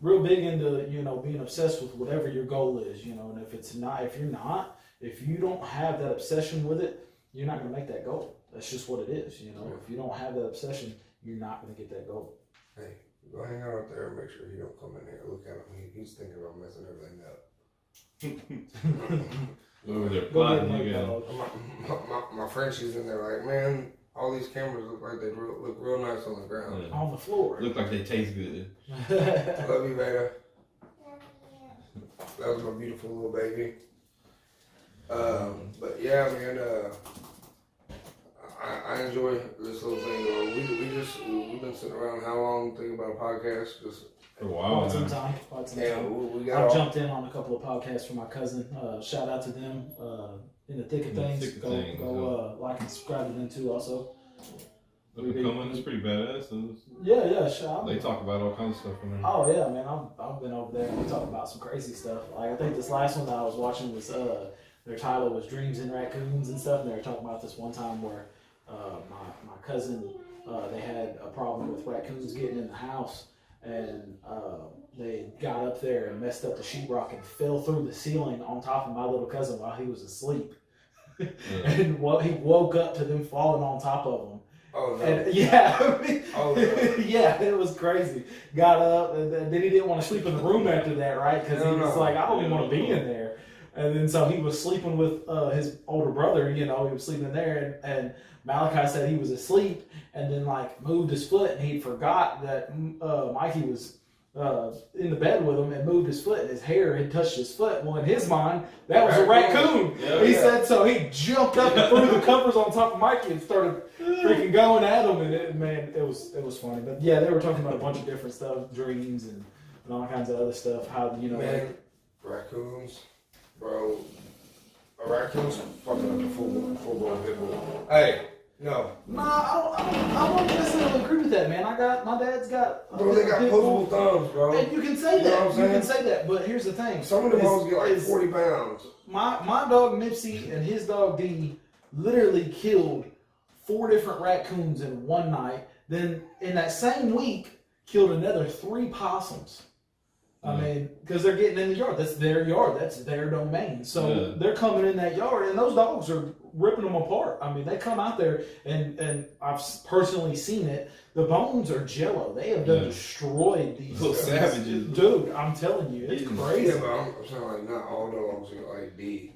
real big into, you know, being obsessed with whatever your goal is, you know, and if it's not, if you're not, if you don't have that obsession with it, you're not going to make that goal. That's just what it is, you know. If you don't have that obsession, you're not going to get that goal. hey, go hang out up there and make sure he don't come in here. Look at him. He, he's thinking about messing everything up. over there Go plotting. get my. My, my, my, my friend, she's in there like, man, all these cameras look like they real, look real nice on the ground. Yeah. On the floor. Look like they taste good. Love you, Veda. That was my beautiful little baby. Um, but yeah, man, uh, I, I enjoy this little thing. Uh, we, we just we've been sitting around how long thinking about a podcast? Just For a while Quite some time. Quite some yeah, time. we, we got I've all, jumped in on a couple of podcasts for my cousin. Uh, shout out to them. Uh, in the thick of In things, thick of go, things, go uh, like and subscribe to them too. Also, Up and coming, it's pretty badass. Yeah, yeah. Shout. they talk about all kinds of stuff in there. Oh yeah, man. I've, I've been over there and we talk about some crazy stuff. Like I think this last one that I was watching was uh their title was Dreams and Raccoons and stuff, and they were talking about this one time where uh my, my cousin uh they had a problem with raccoons getting in the house and uh they got up there and messed up the sheetrock and fell through the ceiling on top of my little cousin while he was asleep. Yeah. and well, he woke up to them falling on top of him. oh no, And yeah, I mean, Oh, no. yeah, it was crazy. Got up, and then he didn't want to sleep in the room after that, right? Because No, he was no. like, I don't even want to be in there. And then so he was sleeping with uh, his older brother. You know, he was sleeping in there, and, and Malachi said he was asleep, and then like moved his foot, and he forgot that mm, uh, Mikey was. Uh, in the bed with him and moved his foot and his hair had touched his foot. Well, in his mind, that was a Raccoon. Yeah. he Yeah. said so. He jumped up and threw the covers on top of Mikey and started freaking going at him, and it, man, it was it was funny. But yeah, they were talking about a bunch of different stuff, dreams and, and all kinds of other stuff. How you know, like, man, raccoons, bro. A raccoon's fucking like a full full blown pit bull. Hey, no, nah, I don't, I don't, I don't necessarily agree with that, man. I got my dad's got, a bro, they got pit posable thumbs, bro. And you can say You know that. what I'm you can say that. But here's the thing. Some of them is- hoes get like forty pounds. My my dog Nipsey and his dog D literally killed four different raccoons in one night. Then in that same week, killed another three possums. I Yeah. mean, because they're getting in the yard. That's their yard. That's their domain. So Yeah. they're coming in that yard, and those dogs are ripping them apart. I mean, they come out there, and and I've personally seen it. The bones are jello. They have done Yeah. destroyed these Little these- savages. dude. I'm telling you, it's Yeah. crazy. Yeah, but I'm, I'm saying like not all dogs are like D.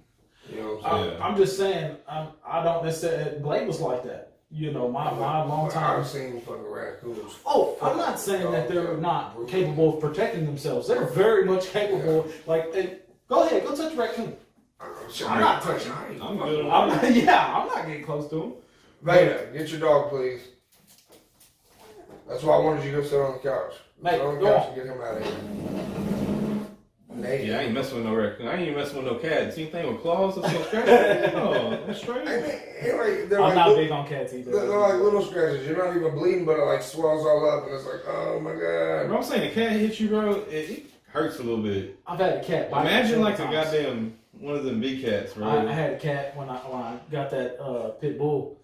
You know what I'm I'm, saying? Yeah. I'm just saying, I'm, I don't necessarily. Blake was like that. You know, my, my long time. I've seen fucking raccoons. Oh, I'm not saying that they're not capable of protecting themselves. They're very much capable. Like, eh, go ahead, go touch a raccoon. I'm, I'm not touching I'm good I'm not, yeah, I'm not getting close to them. Veda, get your dog, please. That's why I wanted you to go sit on the couch. Mate, sit on the couch on. and get him out of here. Nate. Yeah, I ain't messing with no raccoon. I ain't even messing with no cat. See anything with claws that's gonna? No, that's straight. I mean, anyway, they're, I'm like, not little, big on cats either. they're, they're like little scratches. You're not even bleeding, but it like swells all up, and it's like, oh my god. Bro, I'm saying the cat hits you, bro. It, it hurts a little bit. I've had a cat. bite Imagine like a times. goddamn one of them big cats, bro. I, I had a cat when I when I got that uh, pit bull.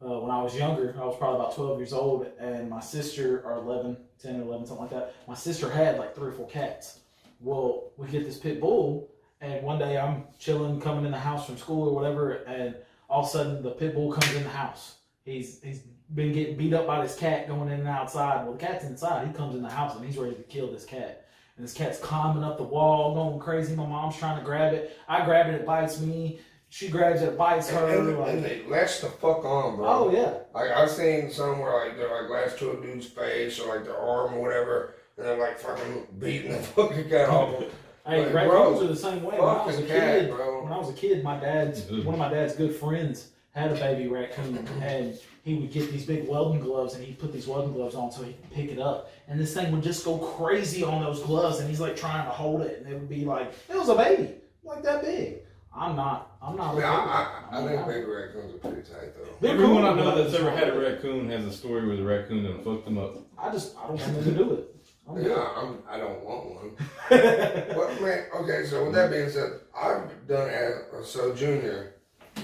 Uh, when I was younger, I was probably about 12 years old, and my sister, or 11, 10 or 11, something like that, my sister had like three or four cats. Well, we get this pit bull, and one day I'm chilling, coming in the house from school or whatever, and all of a sudden the pit bull comes in the house. He's he's been getting beat up by this cat going in and outside. Well, the cat's inside. He comes in the house and he's ready to kill this cat. And this cat's climbing up the wall, going crazy. My mom's trying to grab it. I grab it, it bites me. She grabs it, bites her. And, and, like- and they latch the fuck on, bro. oh yeah, Like I've seen some where like they're like latched to a dude's face or like their arm or whatever, and they're like fucking beating the fucking cat off them. Hey, Like, raccoons bro, are the same way. When I was a cat, kid, bro. when I was a kid, my dad's mm-hmm. one of my dad's good friends had a baby raccoon, and he would get these big welding gloves, and he'd put these welding gloves on so he could pick it up, and this thing would just go crazy on those gloves, and he's like trying to hold it, and it would be like it was a baby, like that big. I'm not. I'm not. I, mean, baby. I, I I'm think not. baby raccoons are pretty tight though. They're Everyone cool, I know that's ever had a raccoon has a story where the raccoon done fucked them up. I just I don't want them to do it. I'm. Yeah, I'm, I don't want one. But man, okay. So with that being said, I've done as so junior,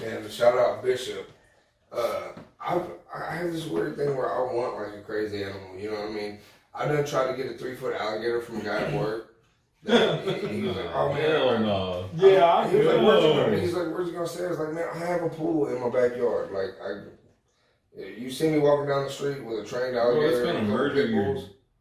and shout out Bishop. Uh, I've I have this weird thing where I want like a crazy animal. You know what I mean? I done tried to get a three foot alligator from a guy at work. That- he, he was like, oh man, no. yeah, I He was like, No. where's you gonna, he's like, where's you gonna stay? I was like, man, I have a pool in my backyard. Like, I, you see me walking down the street with a trained Bro, alligator it's gonna and a couple murder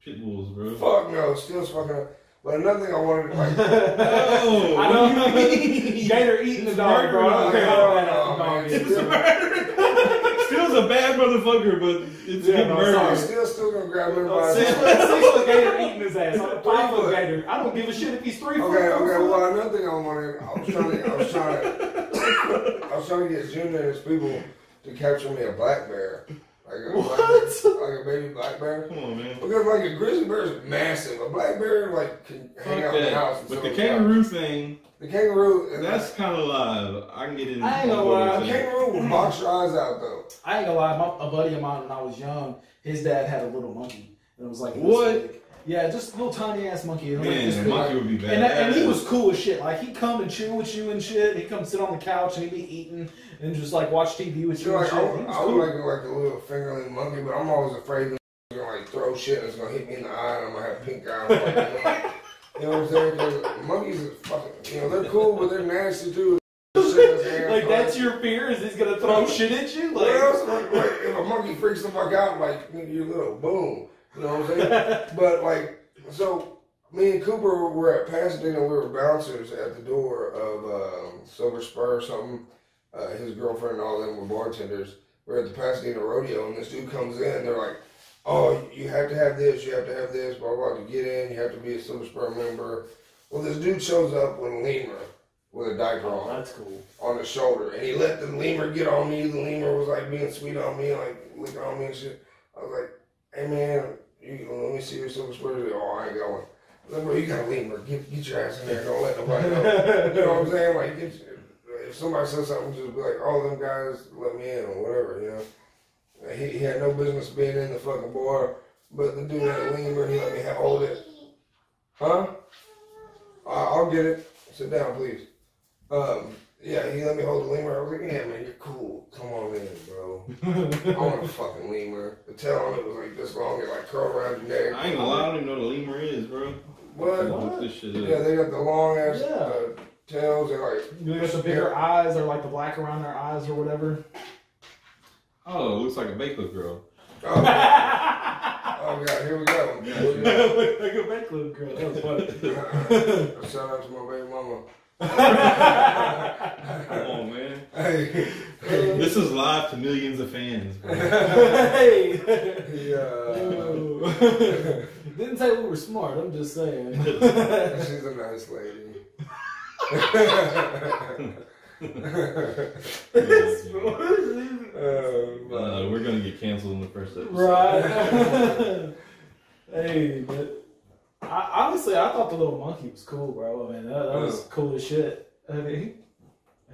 pit bulls. bro. Fuck no, still fucking up. But another thing I wanted, like, Oh, I know. do you? Gator eating the dog, bro. I don't murder. care how bad Oh, that dog is. Still's a bad motherfucker, but it's Yeah, getting no, murdered. I'm still still gonna grab him by Six his six foot gator eating his ass. I'm a five foot foot. gator. I don't give a shit if he's three foot. Okay, okay. Well, another thing I wanted, I was trying to, I was trying to, I was trying to get Junior and his people to capture me a black bear, like a, What? Like, like a baby black bear. Come on, man. Because like a grizzly bear is massive, a black bear like can hang Fuck out in the house. But the on kangaroo thing, the kangaroo, and that's kind of live. I can get in. I ain't gonna lie, the kangaroo will box your eyes out though. I ain't gonna lie. My, a buddy of mine when I was young, his dad had a little monkey, and it was like this What? Big. Yeah, just a little tiny ass monkey. And, like this Man, big. monkey would be bad. And, and he was cool as shit. Like he'd come and chew with you and shit. He'd come sit on the couch and he'd be eating and just like watch TV with So you and like shit. I, He was- was I cool. was like like a little fingerling monkey, but I'm always afraid that he's gonna like throw shit and it's gonna hit me in the eye and I'm gonna have pink eye. Like, you know what I'm saying? 'Cause monkeys are fucking, you know, they're cool, but they're nasty too. Shit in his hand, like that's your fear? Is he's gonna throw shit at you? What Like, else? Like, like, if a monkey freaks the fuck out, like you little boom. You know what I'm saying? but like, so me and Cooper were at Pasadena. We were bouncers at the door of um, Silver Spur or something. Uh, his girlfriend and all them were bartenders. We're at the Pasadena rodeo, and this dude comes in. They're like, "Oh, you have to have this. You have to have this. Blah blah. To get in, you have to be a Silver Spur member." Well, this dude shows up with a lemur with a diaper oh, on that's cool. on the shoulder, and he let the lemur get on me. The lemur was like being sweet on me, like licking on me and shit. I was like, "Hey man, you let me see your silver spurs." Oh, I ain't going. Like, bro, you got a lemur. Get get your ass in there. Don't let nobody know. you know what I'm saying? Like, get if somebody says something, just be like, all them guys let me in" or whatever. You know. He, he had no business being in the fucking bar, but the dude had lemur. He let me ha- hold it. Huh? I'll get it. Sit down, please. Um, yeah, he let me hold the lemur. I was like, yeah, man, you're cool. Come on in, bro. I want a fucking lemur. The tail on it was like this long. It like curled around your neck. I ain't gonna lie, I don't even know what a lemur is, bro. What? Look this shit Yeah, they got the long ass Yeah. uh, tails. They're like, You got the bigger eyes or like the black around their eyes or whatever. Oh, it looks like a baked girl. oh, oh god, here we go. like a big little girl. That was funny. Shout out to my baby mama. Come on, man. Hey, This is live to millions of fans, bro. hey. yeah. Didn't say we were smart. I'm just saying. She's a nice lady. Oh, Uh, we're gonna get canceled in the first episode. right. hey, but I, honestly, I thought the little monkey was cool, bro. I mean, that, that was Yeah. cool as shit. I mean,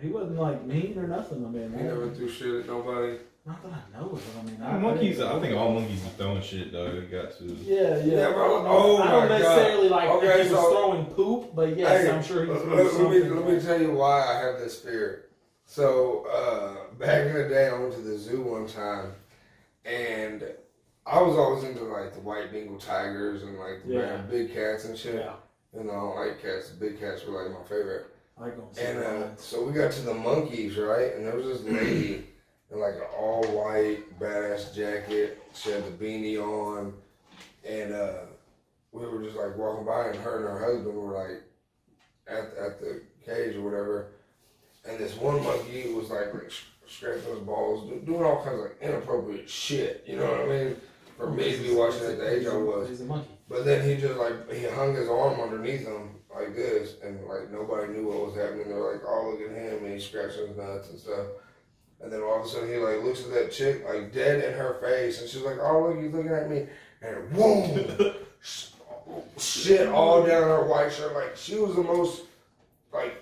he, he wasn't like mean or nothing. I mean, He never threw shit at nobody. not that I know of. I mean, Uh, monkeys, I think all monkeys are throwing shit though. They got to. Yeah, yeah. Yeah, bro. I don't, Oh I don't my necessarily like Okay, if he was so- throwing poop, but yes, Hey, I'm sure he let, let me, something. let me tell you why I have this fear. So uh, back in the day, I went to the zoo one time, and I was always into like the white Bengal tigers and like the Yeah. big cats and shit. yeah, You know, like cats. Big cats were like my favorite. I like going see And uh, so we got to the monkeys, right? And there was this lady in like an all white badass jacket. She had the beanie on, and uh, we were just like walking by, and her and her husband were like at at the cage or whatever. And this one monkey was like, like scraping his balls, doing all kinds of like inappropriate shit. You know what I mean? For me to be watching at the age I was. He's a monkey. But then he just like he hung his arm underneath him like this, and like nobody knew what was happening. They're like, "Oh, look at him!" and he's scratching his nuts and stuff. And then all of a sudden he like looks at that chick like dead in her face, and she's like, "Oh, look, he's looking at me," and boom, shit all down her white shirt. Like she was the most like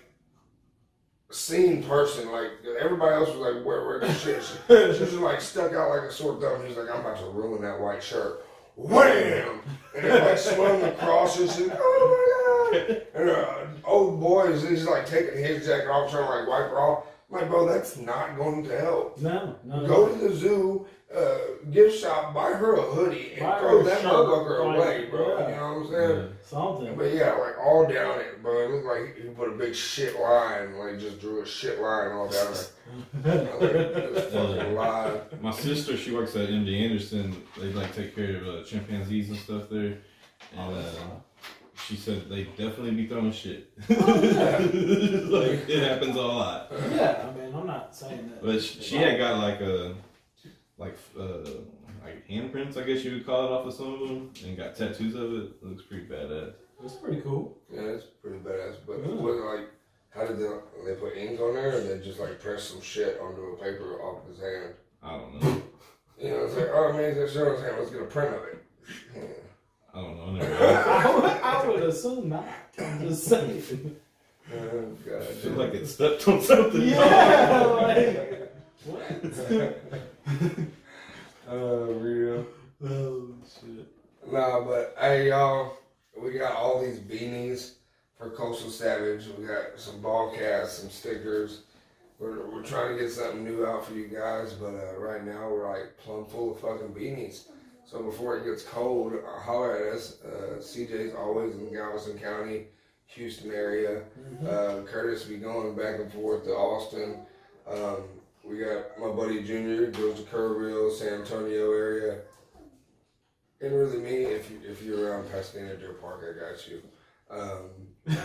seen person. Like everybody else was like, "Where, where the shit?" She, she was just like stuck out like a sore thumb. He's like, "I'm about to ruin that white shirt." Wham! And it like swung across and she's like, "Oh my god!" And uh, old boy is he's like taking his jacket off, trying to like wipe her off. I'm like, bro, that's not going to help. No, no. Go no. to the zoo, uh, gift shop, buy her a hoodie, and Buy throw that shirt, motherfucker like, away, bro. yeah. You know what I'm saying? Yeah. Something. But yeah, like all down it, bro. It looked like he put a big shit line, like just drew a shit line all down it. Like, just. My sister, she works at MD Anderson. They like take care of uh, chimpanzees and stuff there, and uh, she said they definitely be throwing shit. Oh, yeah. like it happens a lot. yeah, I mean, I'm not saying that. But she, she had got like a like uh like handprints, I guess you would call it, off of some of them, and got tattoos of it. it looks pretty badass. It's pretty cool. Yeah, it's pretty badass. But Yeah. was it like, how did they, they put ink on there, or they just like press some shit onto a paper off his hand? I don't know. You know, it's like, oh man, he's shit on his hand. Let's get a print of it. Yeah. I don't know. I never. I I would, I would assume not. I'm just saying. Oh, God. feel like it stepped on something. Yeah, like, what? Oh, real. Oh, shit. Nah, but hey, y'all, we got all these beanies for Coastal Savage. We got some ball casts, some stickers. We're, we're trying to get something new out for you guys, but uh, right now we're like plumb full of fucking beanies. So before it gets cold, uh, holler at us. Uh, CJ's always in Galveston County, Houston area. Uh, Curtis be going back and forth to Austin. Um, we got my buddy Junior goes to Kerrville, San Antonio area. And really me, if you if you're around Pasadena Deer Park, I got you. Um,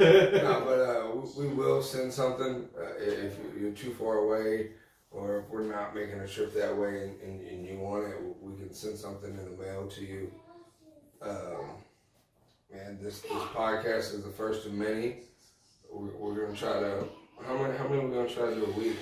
no, but uh, we, will send something uh, if you're too far away, or if we're not making a trip that way and, and, and you want it, we can send something in the mail to you. Um, man, this this podcast is the first of many. We're, we're gonna try to how many how many we gonna try to do a week?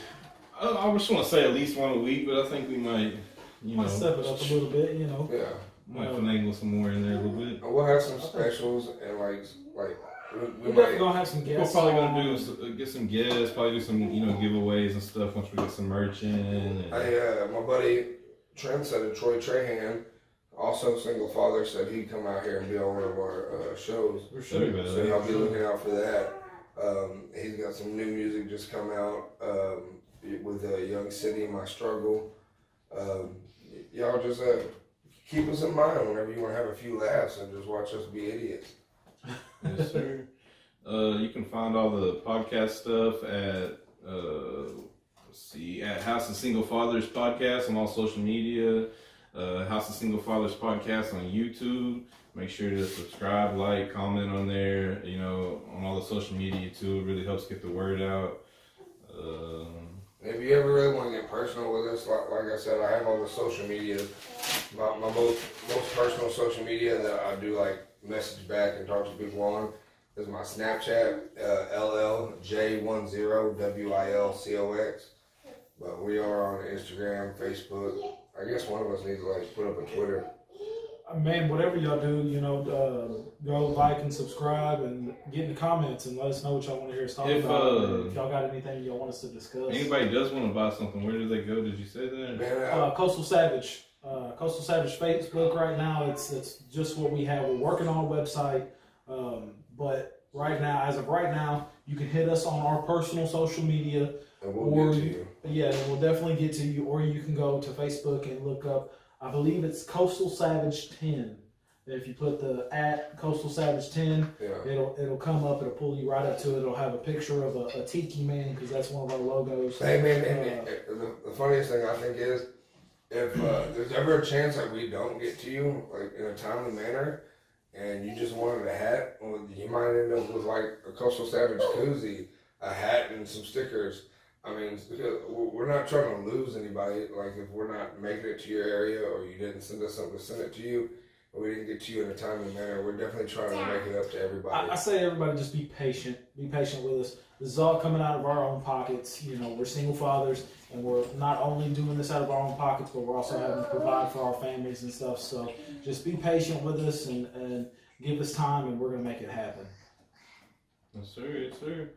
I, I just want to say at least one a week, but I think we might, you know, step it up a little bit, you know. Yeah, might finagle some more in there a little bit. we'll have some specials and like like we, we We're definitely might. gonna have some We're guests. probably gonna do s- uh, get some guests, probably do some you know giveaways and stuff once we get some merch in. And, I uh, my buddy trendsetter Troy Trahan, also single father, said he'd come out here and be on one of our uh, shows. For That'd sure. badass. So y'all be looking out for that. Um, he's got some new music just come out um, with uh, Young City, My Struggle. Um, y'all just uh, keep us in mind whenever you want to have a few laughs and just watch us be idiots. Yes, sir. Uh, you can find all the podcast stuff at uh, see at House of Single Fathers podcast on all social media. Uh, House of Single Fathers podcast on YouTube. Make sure to subscribe, like, comment on there. You know, on all the social media too. It really helps get the word out. Um, If you ever really want to get personal with us, like, like I said, I have all the social media. My, my most most personal social media that I do like message back and talk to people on is my Snapchat, uh, LLJ10WILCOX. But we are on Instagram, Facebook. I guess one of us needs to like put up a Twitter. Man, whatever y'all do, you know, uh, go like and subscribe and get in the comments and let us know what y'all want to hear us talk If, about. uh, if y'all got anything y'all want us to discuss. anybody does want to buy something, where do they go? Did you say that? Uh, Coastal Savage. Uh, Coastal Savage Facebook right now. It's it's just what we have. We're working on a website, um, but right now, as of right now, you can hit us on our personal social media. and we'll or- get to you. Yeah, and we'll definitely get to you. Or you can go to Facebook and look up. I believe it's Coastal Savage Ten. If you put the at Coastal Savage Ten, Yeah. it'll it'll come up. It'll pull you right up to it. It'll have a picture of a, a tiki man because that's one of our logos. Hey man, and, Uh, the, the funniest thing I think is if uh, there's ever a chance that we don't get to you like in a timely manner, and you just wanted a hat, well, you might end up with like a Coastal Savage koozie, a hat, and some stickers. I mean, because we're not trying to lose anybody. Like if we're not making it to your area or you didn't send us something to send it to you, or we didn't get to you in a timely manner. We're definitely trying to make it up to everybody. I, I say everybody just be patient. Be patient with us. This is all coming out of our own pockets. You know, we're single fathers, and we're not only doing this out of our own pockets, but we're also having to provide for our families and stuff. So just be patient with us and, and give us time, and we're gonna make it happen. Yes, sir. Yes, sir.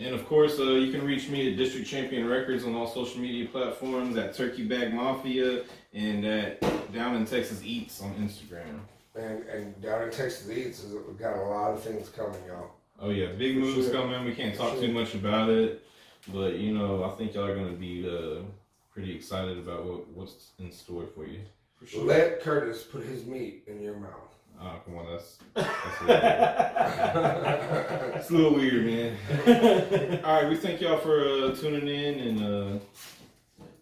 And of course, uh, you can reach me at District Champion Records on all social media platforms at Turkey Bag Mafia and at Down in Texas Eats on Instagram. and and down in Texas Eats, is- we've got a lot of things coming, y'all. Oh yeah, big For moves sure. coming. We can't For talk sure. too much about it, but you know, I think y'all are gonna be uh, pretty excited about what, what's in store for you. For sure. Let Curtis put his meat in your mouth. Oh come on, that's that's a little weird. It's a little weird, man. All right, we thank y'all for uh, tuning in and uh,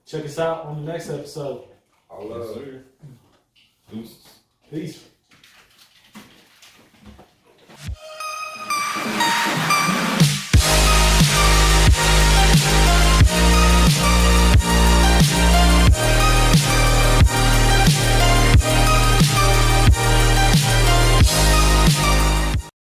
Check us out on the next episode. I yes, love. sir. Deuces. Peace.